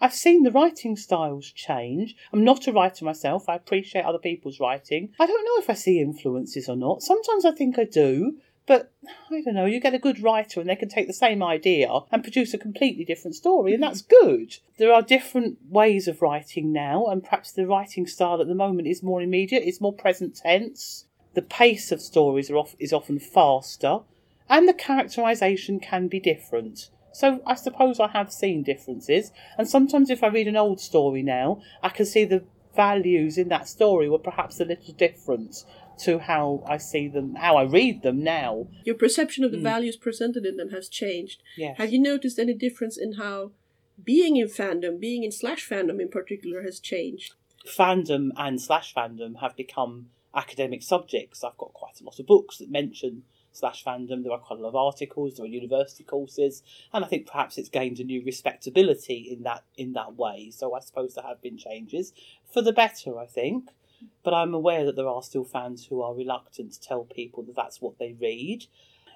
Speaker 6: I've seen the writing styles change. I'm not a writer myself. I appreciate other people's writing. I don't know if I see influences or not. Sometimes I think I do, but I don't know. You get a good writer and they can take the same idea and produce a completely different story, and that's mm-hmm. good. There are different ways of writing now, and perhaps the writing style at the moment is more immediate, it's more present tense. The pace of stories are off, is often faster, and the characterization can be different. So I suppose I have seen differences, and sometimes if I read an old story now, I can see the values in that story were perhaps a little different to how I see them, how I read them now.
Speaker 1: Your perception of the
Speaker 6: Mm.
Speaker 1: values presented in them has changed.
Speaker 6: Yes.
Speaker 1: Have you noticed any difference in how being in fandom, being in slash fandom in particular, has changed?
Speaker 6: fandom and slash fandom have become academic subjects. I've got quite a lot of books that mention slash fandom. There are quite a lot of articles. There are university courses, and I think perhaps it's gained a new respectability in that in that way. So I suppose there have been changes for the better. I think, but I'm aware that there are still fans who are reluctant to tell people that that's what they read.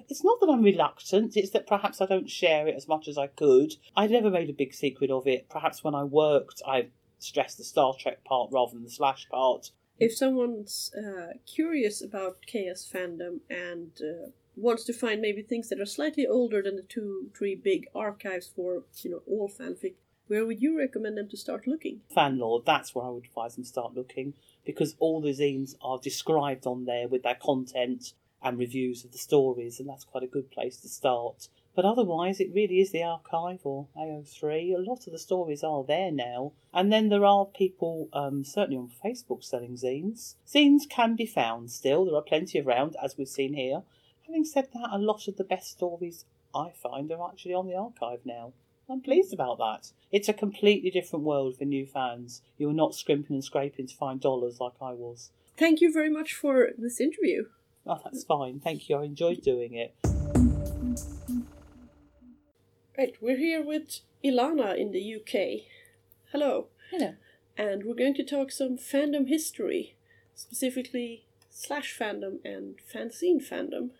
Speaker 6: It's not that I'm reluctant, it's that perhaps I don't share it as much as I could. I never made a big secret of it. Perhaps when I worked, I stressed the Star Trek part rather than the slash part.
Speaker 1: If someone's uh, curious about chaos fandom and uh, wants to find maybe things that are slightly older than the two, three big archives for you know all fanfic, where would you recommend them to start looking?
Speaker 6: Fanlord, that's where I would advise them start looking because all the zines are described on there with their content and reviews of the stories, and that's quite a good place to start. But otherwise, it really is the archive or AO3. A lot of the stories are there now. And then there are people, um, certainly on Facebook, selling zines. Zines can be found still. There are plenty around, as we've seen here. Having said that, a lot of the best stories I find are actually on the archive now. I'm pleased about that. It's a completely different world for new fans. You're not scrimping and scraping to find dollars like I was.
Speaker 1: Thank you very much for this interview.
Speaker 6: Oh, that's fine. Thank you. I enjoyed doing it.
Speaker 1: Right, we're here with Ilana in the UK. Hello.
Speaker 7: Hello.
Speaker 1: And we're going to talk some fandom history, specifically slash fandom and fanzine fandom.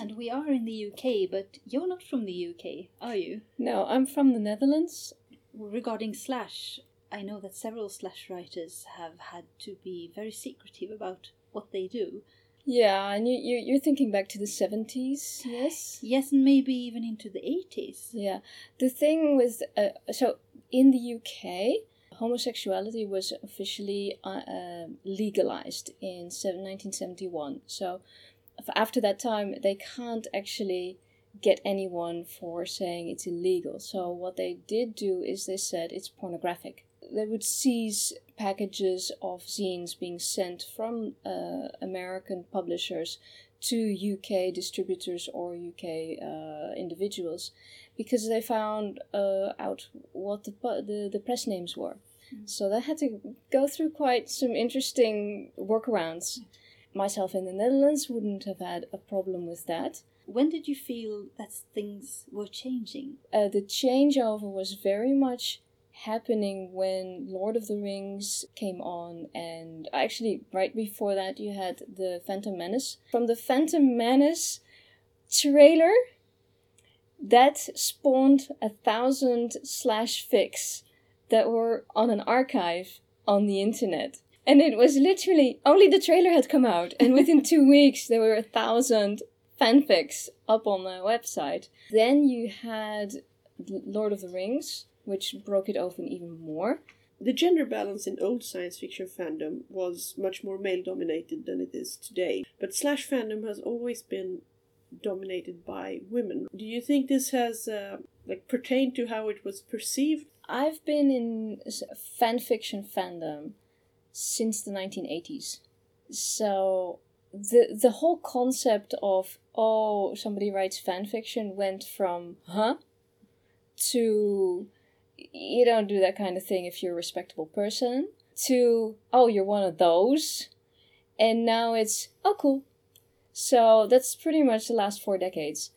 Speaker 2: And we are in the UK, but you're not from the UK, are you?
Speaker 7: No, I'm from the Netherlands.
Speaker 2: Regarding Slash, I know that several Slash writers have had to be very secretive about what they do.
Speaker 7: Yeah, and you, you, you're thinking back to the 70s, yes?
Speaker 2: Yes, and maybe even into the 80s.
Speaker 7: Yeah. The thing with, uh, so in the UK, homosexuality was officially uh, legalized in 1971. So after that time, they can't actually get anyone for saying it's illegal. So what they did do is they said it's pornographic. They would seize packages of zines being sent from uh, American publishers to UK distributors or UK uh, individuals because they found uh, out what the, the, the press names were. Mm-hmm. So they had to go through quite some interesting workarounds. Mm-hmm myself in the Netherlands wouldn't have had a problem with that.
Speaker 2: When did you feel that things were changing?
Speaker 7: Uh, the changeover was very much happening when Lord of the Rings came on, and actually, right before that, you had the Phantom Menace. From the Phantom Menace trailer, that spawned a thousand slash fix that were on an archive on the internet. And it was literally only the trailer had come out, and within two weeks there were a thousand fanfics up on the website. Then you had Lord of the Rings, which broke it open even more.
Speaker 1: The gender balance in old science fiction fandom was much more male dominated than it is today, but slash fandom has always been dominated by women. Do you think this has uh, like pertained to how it was perceived?
Speaker 7: I've been in fanfiction fandom since the 1980s. So the the whole concept of oh somebody writes fan fiction went from huh to you don't do that kind of thing if you're a respectable person to oh you're one of those. And now it's oh cool. So that's pretty much the last four decades.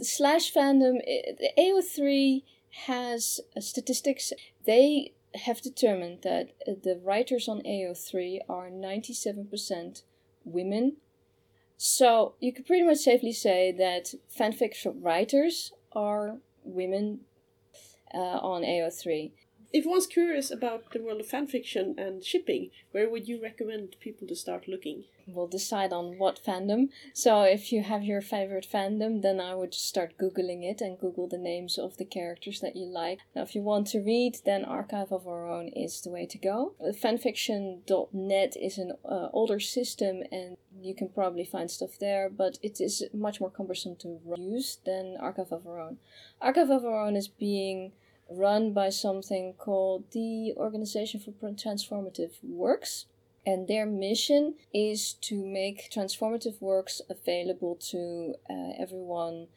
Speaker 7: Slash fandom ao3 has uh, statistics. They have determined that uh, the writers on AO3 are 97% women. So you could pretty much safely say that fanfiction writers are women uh, on AO3.
Speaker 1: If one's curious about the world of fanfiction and shipping, where would you recommend people to start looking?
Speaker 7: We'll decide on what fandom. So if you have your favorite fandom, then I would start googling it and Google the names of the characters that you like. Now, if you want to read, then Archive of Our Own is the way to go. Fanfiction.net is an uh, older system and you can probably find stuff there, but it is much more cumbersome to use than Archive of Our Own. Archive of Our Own is being run by something called the Organization for Transformative Works. And their mission is to make transformative works available to uh, everyone,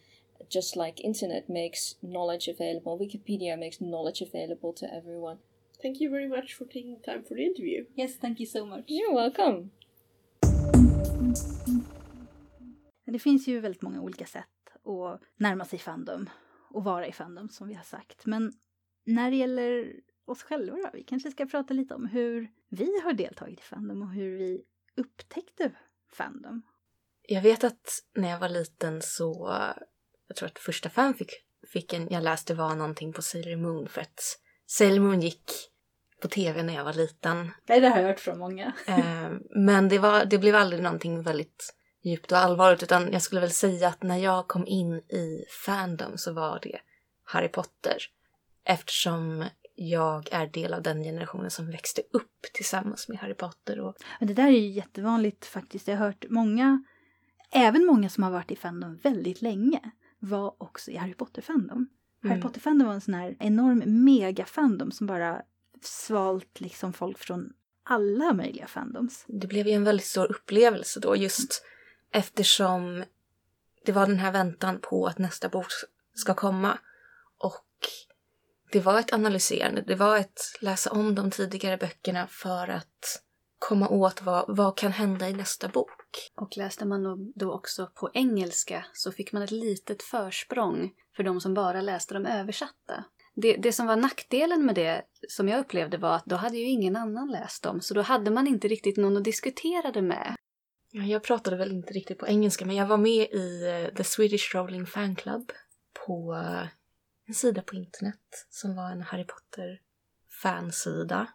Speaker 7: just like internet makes knowledge available. Wikipedia makes knowledge available to everyone.
Speaker 1: thank you very much for taking time for the interview.
Speaker 2: Yes, thank you so much.
Speaker 7: You're welcome.
Speaker 2: Det finns ju väldigt många olika sätt att närma sig Fandom och vara i Fandom som vi har sagt. Men när det gäller oss själva då, vi kanske ska prata lite om hur vi har deltagit i Fandom och hur vi upptäckte Fandom.
Speaker 4: Jag vet att när jag var liten så, jag tror att första fanficken jag läste var någonting på Sailor Moon för att Sailor Moon gick på tv när jag var liten.
Speaker 2: Nej, det har jag hört från många.
Speaker 4: Eh, men det, var, det blev aldrig någonting väldigt djupt och allvarligt utan jag skulle väl säga att när jag kom in i Fandom så var det Harry Potter. Eftersom jag är del av den generationen som växte upp tillsammans med Harry Potter. Och,
Speaker 2: Men det där är ju jättevanligt faktiskt. Jag har hört många, även många som har varit i Fandom väldigt länge, var också i Harry Potter-fandom. Harry
Speaker 4: Mm.
Speaker 2: Potter-fandom var en sån här enorm mega-fandom som bara svalt liksom folk från alla möjliga fandoms.
Speaker 4: det blev ju en väldigt stor upplevelse då just eftersom det var den här väntan på att nästa bok ska komma. Och det var ett analyserande, det var ett läsa om de tidigare böckerna för att komma åt vad, vad kan hända i nästa bok.
Speaker 3: Och läste man då- också på engelska så fick man ett litet försprång för de som bara läste de översatta. Det, det som var nackdelen med det, som jag upplevde, var att då hade ju ingen annan läst dem, så då hade man inte riktigt någon att diskutera det med.
Speaker 4: Ja, Jag pratade väl inte riktigt på engelska men jag var med i eh, The Swedish Rolling Fan Club på eh, en sida på internet som var en Harry Potter fansida.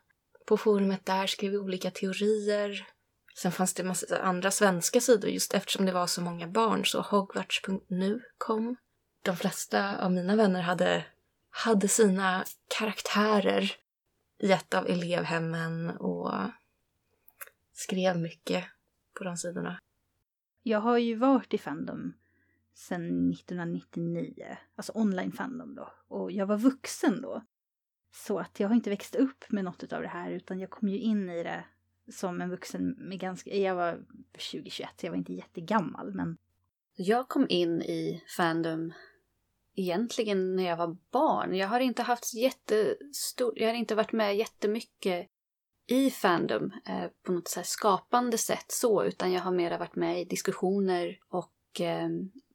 Speaker 4: På forumet där skrev vi olika teorier. Sen fanns det massa andra svenska sidor just eftersom det var så många barn så Hogwarts.nu kom. De flesta av mina vänner hade, hade sina karaktärer i ett av elevhemmen och skrev mycket på de sidorna.
Speaker 2: Jag har ju varit i Fandom sedan 1999, alltså online Fandom då. Och jag var vuxen då. Så att jag har inte växt upp med något av det här utan jag kom ju in i det som en vuxen med ganska, jag var 2021, så jag var inte jättegammal men
Speaker 3: Jag kom in i Fandom egentligen när jag var barn. Jag har inte haft jättestor... Jag har inte varit med jättemycket i Fandom eh, på något så här skapande sätt så, utan jag har mera varit med i diskussioner och eh,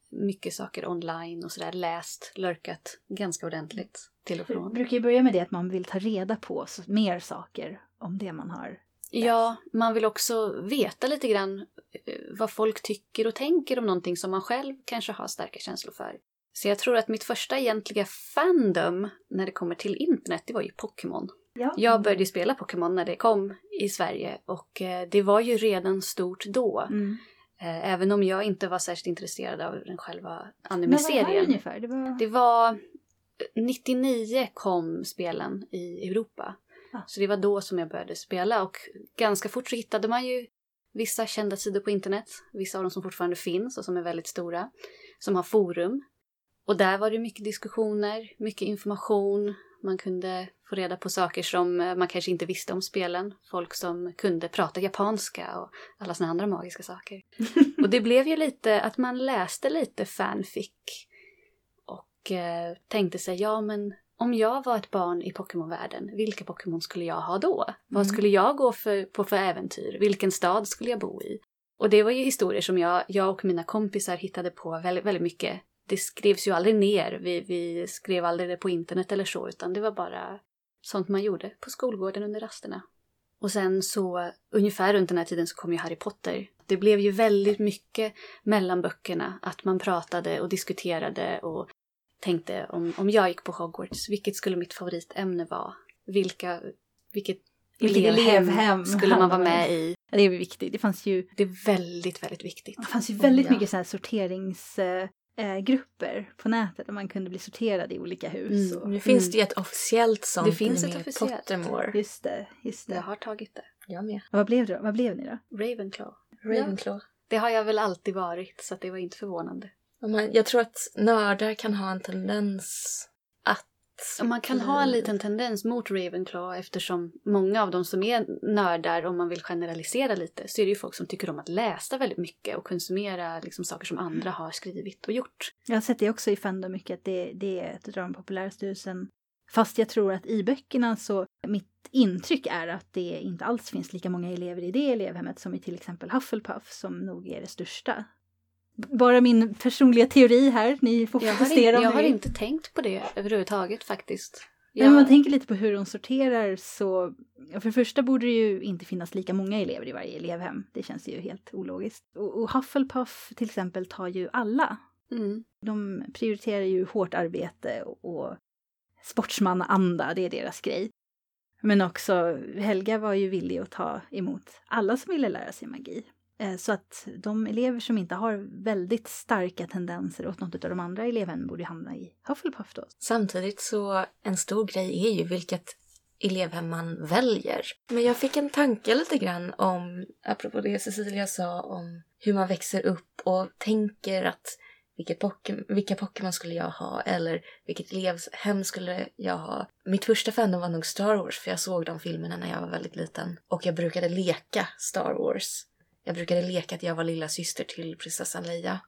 Speaker 3: mycket saker online och sådär. Läst, lurkat ganska ordentligt till och
Speaker 2: det
Speaker 3: från.
Speaker 2: brukar ju börja med det att man vill ta reda på mer saker om det man har.
Speaker 3: Ja, man vill också veta lite grann eh, vad folk tycker och tänker om någonting som man själv kanske har starka känslor för. Så jag tror att mitt första egentliga fandom när det kommer till internet, det var ju Pokémon.
Speaker 2: Ja.
Speaker 3: Jag började ju spela Pokémon när det kom i Sverige och eh, det var ju redan stort då.
Speaker 2: Mm.
Speaker 3: Eh, Även om jag inte var särskilt intresserad av den själva
Speaker 2: Men vad var det
Speaker 3: anime-serien.
Speaker 2: ungefär? Det var...
Speaker 3: Det var 99 kom spelen i Europa.
Speaker 2: Ah.
Speaker 3: Så det var då som jag började spela och ganska fort så hittade man ju vissa kända sidor på internet. Vissa av dem som fortfarande finns och som är väldigt stora. Som har forum. Och där var det mycket diskussioner, mycket information. Man kunde få reda på saker som eh, man kanske inte visste om spelen. Folk som kunde prata japanska och alla såna andra magiska saker. och det blev ju lite att man läste lite fanfic och eh, tänkte sig, ja men om jag var ett barn i Pokémon-världen, vilka Pokémon skulle jag ha då? Vad
Speaker 2: Mm.
Speaker 3: skulle jag gå för, på för äventyr? Vilken stad skulle jag bo i? Och det var ju historier som jag, jag och mina kompisar hittade på väldigt, väldigt mycket. Det skrevs ju aldrig ner, vi, vi skrev aldrig det på internet eller så, utan det var bara sånt man gjorde på skolgården under rasterna. Och sen så, ungefär runt den här tiden så kom ju Harry Potter. Det blev ju väldigt mycket mellan böckerna, att man pratade och diskuterade och tänkte om, om jag gick på Hogwarts, vilket skulle mitt favoritämne vara? Vilka, vilket
Speaker 2: Vilket
Speaker 3: elevhem,
Speaker 2: elevhem
Speaker 3: skulle man vara med
Speaker 2: i? det är viktigt. Det fanns ju,
Speaker 3: Det är väldigt, väldigt viktigt.
Speaker 2: det fanns ju väldigt
Speaker 4: Ja.
Speaker 2: mycket så här sorteringsgrupper eh, grupper på nätet där man kunde bli sorterad i olika hus.
Speaker 3: Mm.
Speaker 2: Och,
Speaker 4: Nu finns det ju ett officiellt sånt
Speaker 3: Det finns ett officiellt.
Speaker 4: Pottermore.
Speaker 2: Just det, just det.
Speaker 3: Jag har tagit det.
Speaker 4: Jag med.
Speaker 2: Och vad blev det? Vad blev ni då?
Speaker 3: Ravenclaw.
Speaker 4: Ravenclaw.
Speaker 3: Det har jag väl alltid varit, så att det var inte förvånande.
Speaker 4: Jag tror att nördar kan ha en tendens.
Speaker 3: Och man kan ha en liten tendens mot Ravenclaw eftersom många av de som är nördar, om man vill generalisera lite, så är det ju folk som tycker om att läsa väldigt mycket och konsumera liksom, saker som andra har skrivit och gjort.
Speaker 2: Jag har sett det också i Fandom mycket att det, det är ett av de populäraste husen. Fast jag tror att i böckerna så Mitt intryck är att det inte alls finns lika många elever i det elevhemmet som i till exempel Hufflepuff som nog är det största. Bara min personliga teori här, ni får
Speaker 3: Jag har,
Speaker 2: protestera
Speaker 3: in, jag
Speaker 2: om
Speaker 3: har inte tänkt på det överhuvudtaget faktiskt.
Speaker 2: När man tänker lite på hur de sorterar så, för det första borde det ju inte finnas lika många elever i varje elevhem. Det känns ju helt ologiskt. Och, och Hufflepuff till exempel tar ju alla.
Speaker 3: Mm.
Speaker 2: De prioriterar ju hårt arbete och, och sportsmannaanda, det är deras grej. Men också, Helga var ju villig att ta emot alla som ville lära sig magi. Eh, så att de elever som inte har väldigt starka tendenser åt något av de andra elevhemmen borde hamna i Hufflepuff då.
Speaker 4: Samtidigt så en stor grej är ju vilket elevhem man väljer. Men jag fick en tanke lite grann om, apropå det Cecilia sa om hur man växer upp och tänker att vilket vilka Pokémon skulle jag ha eller vilket elevhem skulle jag ha. Mitt första fandom var nog Star Wars för jag såg de filmerna när jag var väldigt liten. Och jag brukade leka Star Wars. Jag brukade leka att jag var lilla syster till prinsessan Leia.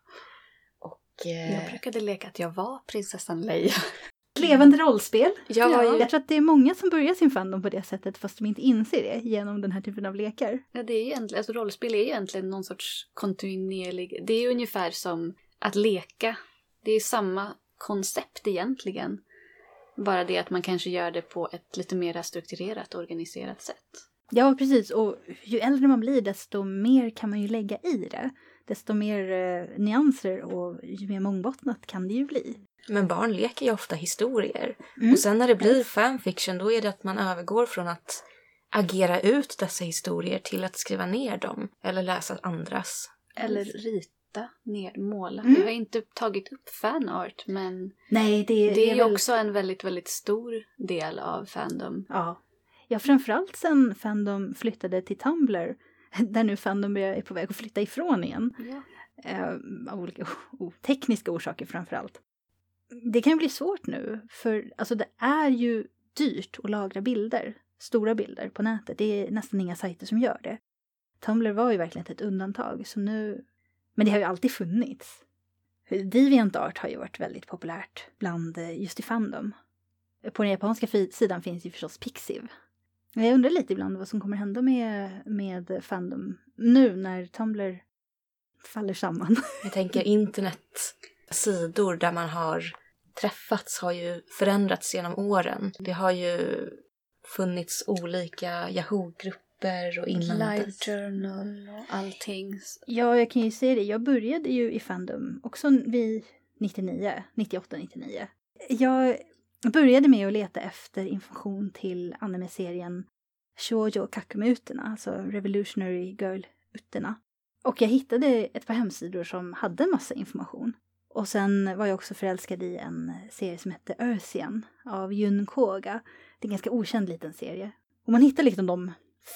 Speaker 4: Och... Eh,
Speaker 3: Jag brukade leka att jag var prinsessan Leia.
Speaker 2: Levande rollspel.
Speaker 4: var ju
Speaker 2: Jag tror att det är många som börjar sin fandom på det sättet fast de inte inser det genom den här typen av lekar.
Speaker 3: Ja, det är ju egentligen, alltså rollspel är ju egentligen någon sorts kontinuerlig... Det är ju ungefär som att leka. Det är samma koncept egentligen. Bara det att man kanske gör det på ett lite mer strukturerat och organiserat sätt.
Speaker 2: Ja, precis. Och ju äldre man blir desto mer kan man ju lägga i det. Desto mer eh, nyanser och ju mer mångbottnat kan det ju bli.
Speaker 4: Men barn leker ju ofta historier.
Speaker 2: Mm.
Speaker 4: Och sen när det blir fanfiction då är det att man övergår från att agera ut dessa historier till att skriva ner dem eller läsa andras.
Speaker 3: Eller rita ner, måla.
Speaker 2: Mm.
Speaker 3: Jag har inte tagit upp fanart men
Speaker 2: Nej, det,
Speaker 3: det är ju
Speaker 2: väl-
Speaker 3: också en väldigt, väldigt stor del av fandom.
Speaker 2: Ja. Ja, framförallt sen Fandom flyttade till Tumblr, där nu Fandom är på väg att flytta ifrån igen.
Speaker 3: Ja.
Speaker 2: Eh, av olika o- tekniska orsaker framförallt. Det kan bli svårt nu, för alltså det är ju dyrt att lagra bilder, stora bilder på nätet. Det är nästan inga sajter som gör det. Tumblr var ju verkligen ett undantag, så nu... Men det har ju alltid funnits. DeviantArt har ju varit väldigt populärt bland eh, just i Fandom. På den japanska sidan finns ju förstås Pixiv. Men Jag undrar lite ibland vad som kommer hända med, med Fandom nu när Tumblr faller samman.
Speaker 4: Jag tänker internetsidor där man har träffats har ju förändrats genom åren. Det har ju funnits olika Yahoo-grupper och innan
Speaker 3: Live
Speaker 4: dess.
Speaker 3: journal och allting.
Speaker 2: Ja, jag kan ju säga det. Jag började ju i Fandom också vid 99, 98, 99. Jag jag började med att leta efter information till anime-serien Shoujo Kakumuterna, alltså Revolutionary Girl-utterna. Och jag hittade ett par hemsidor som hade massa information. Och sen var jag också förälskad i en serie som hette Earthian av Jun Koga. Det är en ganska okänd liten serie. Och man hittar liksom de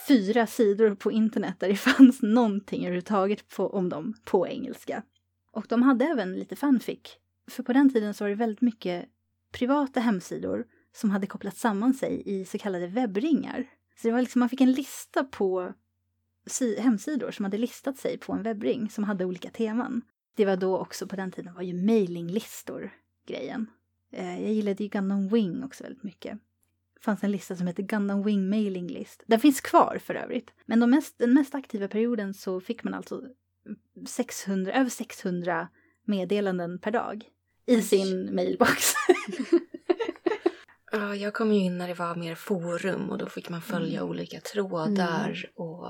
Speaker 2: fyra sidor på internet där det fanns någonting överhuvudtaget på, om dem på engelska. Och de hade även lite fanfic. För på den tiden så var det väldigt mycket privata hemsidor som hade kopplat samman sig i så kallade webbringar. Så det var liksom, man fick en lista på hemsidor som hade listat sig på en webbring som hade olika teman. Det var då också, på den tiden var ju mailinglistor grejen. Eh, jag gillade ju Gundam Wing också väldigt mycket. Det fanns en lista som hette Gundam Wing Mailing List. Den finns kvar för övrigt. Men de mest, den mest aktiva perioden så fick man alltså 600, över 600 meddelanden per dag i sin mailbox.
Speaker 4: Ja, jag kom ju in när det var mer forum och då fick man följa olika trådar och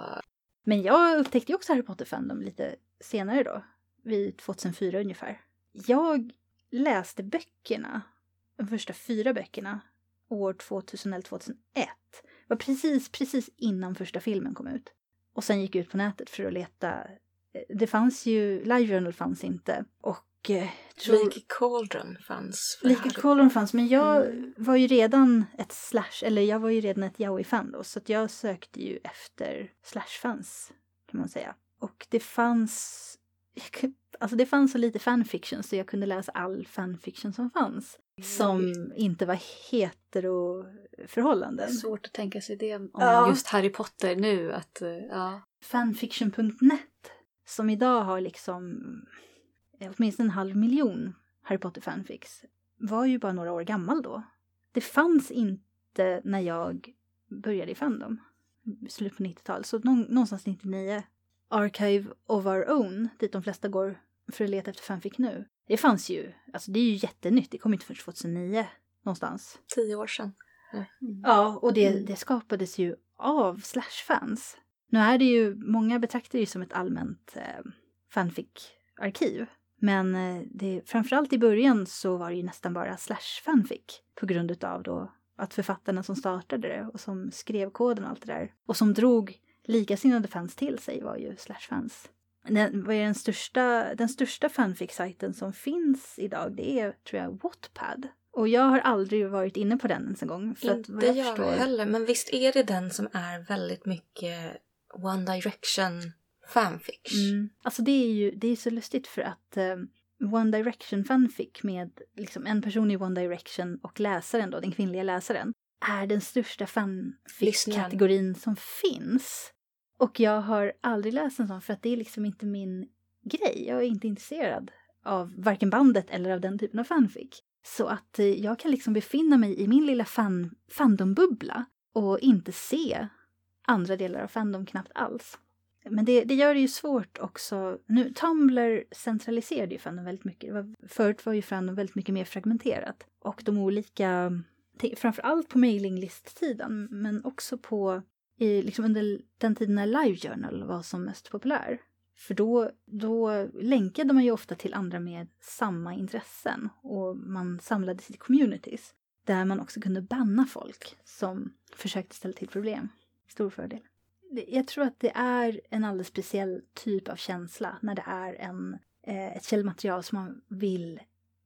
Speaker 2: Men jag upptäckte ju också Harry Potter-fandom lite senare då, vid 2004 ungefär. Jag läste böckerna, de första fyra böckerna, år 2000 eller 2001. Det var precis, precis innan första filmen kom ut. Och sen gick jag ut på nätet för att leta. Det fanns ju, Live Journal fanns inte. Och eh, tror...
Speaker 4: Lake Cauldron fanns. Harry
Speaker 2: Cauldron fanns, men jag var ju redan ett slash, eller jag var ju redan ett yaoi-fan då, så att jag sökte ju efter slash-fans, kan man säga. Och det fanns, alltså det fanns så lite fanfiction så jag kunde läsa all fanfiction som fanns. Som inte var heteroförhållanden.
Speaker 3: Svårt att tänka sig det om
Speaker 2: Ja.
Speaker 3: just Harry Potter nu. Att, eh, ja.
Speaker 2: Fanfiction.net, som idag har liksom åtminstone en halv miljon Harry Potter fanfics, var ju bara några år gammal då. Det fanns inte när jag började i Fandom. Slut på 90-talet, så någon, någonstans 99. Archive of Our Own, dit de flesta går för att leta efter fanfic nu. Det fanns ju, alltså det är ju jättenytt, det kom inte förrän 2009 någonstans.
Speaker 4: Tio år sedan.
Speaker 2: Ja, och det,
Speaker 4: Mm.
Speaker 2: det skapades ju av Slash-fans. Nu är det ju, många betraktar det ju som ett allmänt eh, fanfic-arkiv. Men eh, det, framförallt i början så var det ju nästan bara Slash-fanfic på grund utav då att författarna som startade det och som skrev koden och allt det där och som drog likasinnade fans till sig var ju Slash-fans. Den, vad är den största, den största fanfic-sajten som finns idag? Det är, tror jag, Wattpad. Och jag har aldrig varit inne på den ens en gång. För att,
Speaker 4: Inte
Speaker 2: jag
Speaker 4: jag
Speaker 2: förstår,
Speaker 4: heller, men visst är det den som är väldigt mycket One Direction fanfiction?
Speaker 2: Mm. Alltså det är ju det är så lustigt för att eh, One Direction fanfic med liksom en person i One Direction och läsaren då, den kvinnliga läsaren, är den största fanfic-kategorin som finns. Och jag har aldrig läst en sån för att det är liksom inte min grej. Jag är inte intresserad av varken bandet eller av den typen av fanfic. Så att eh, jag kan liksom befinna mig i min lilla fan, fandombubbla och inte se andra delar av fandom knappt alls. Men det, det gör det ju svårt också. Nu, Tumblr centraliserade ju fandom väldigt mycket. Det var, förut var ju fandom väldigt mycket mer fragmenterat. Och de olika, framförallt på mailinglist-tiden, men också på i, liksom under den tiden när LiveJournal var som mest populär. För då, då länkade man ju ofta till andra med samma intressen och man samlades i communities där man också kunde banna folk som försökte ställa till problem. Stor fördel. Jag tror att det är en alldeles speciell typ av känsla när det är en, eh, ett källmaterial som man vill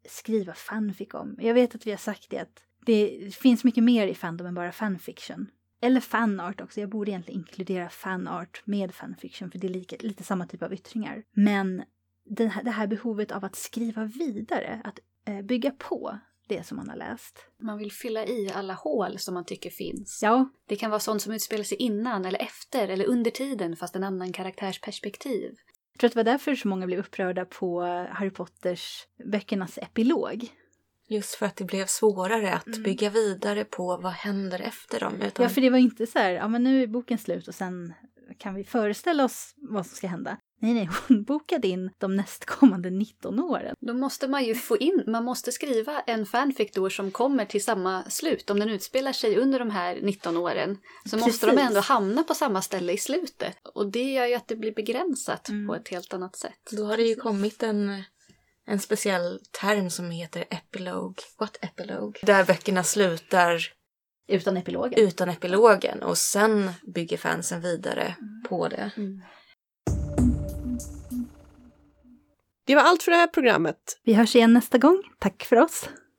Speaker 2: skriva fanfic om. Jag vet att vi har sagt det att det finns mycket mer i fandom än bara fanfiction. Eller fanart också. Jag borde egentligen inkludera fanart med fanfiction för det är lika, lite samma typ av yttringar. Men det här, det här behovet av att skriva vidare, att eh, bygga på det som man har läst.
Speaker 3: Man vill fylla i alla hål som man tycker finns.
Speaker 2: Ja,
Speaker 3: Det kan vara sånt som utspelar sig innan eller efter eller under tiden fast en annan karaktärsperspektiv.
Speaker 2: jag tror att det var därför så många blev upprörda på Harry Potters böckernas epilog.
Speaker 4: Just för att det blev svårare att
Speaker 2: Mm.
Speaker 4: bygga vidare på vad händer efter dem. Utan
Speaker 2: Ja, för det var inte så här, ja men nu är boken slut och sen kan vi föreställa oss vad som ska hända. Nej, nej, hon bokade in de nästkommande 19 åren.
Speaker 3: Då måste man ju få in, man måste skriva en fanfic då som kommer till samma slut. Om den utspelar sig under de här 19 åren så måste de
Speaker 2: Precis.
Speaker 3: ändå hamna på samma ställe i slutet. Och det gör ju att det blir begränsat
Speaker 2: Mm.
Speaker 3: på ett helt annat sätt.
Speaker 4: Då har det ju kommit en, en speciell term som heter epilog. What epilog? Där böckerna slutar
Speaker 2: Utan epilogen.
Speaker 4: utan epilogen och sen bygger fansen vidare på det.
Speaker 1: Det var allt för det här programmet.
Speaker 2: Vi hörs igen nästa gång. Tack för oss.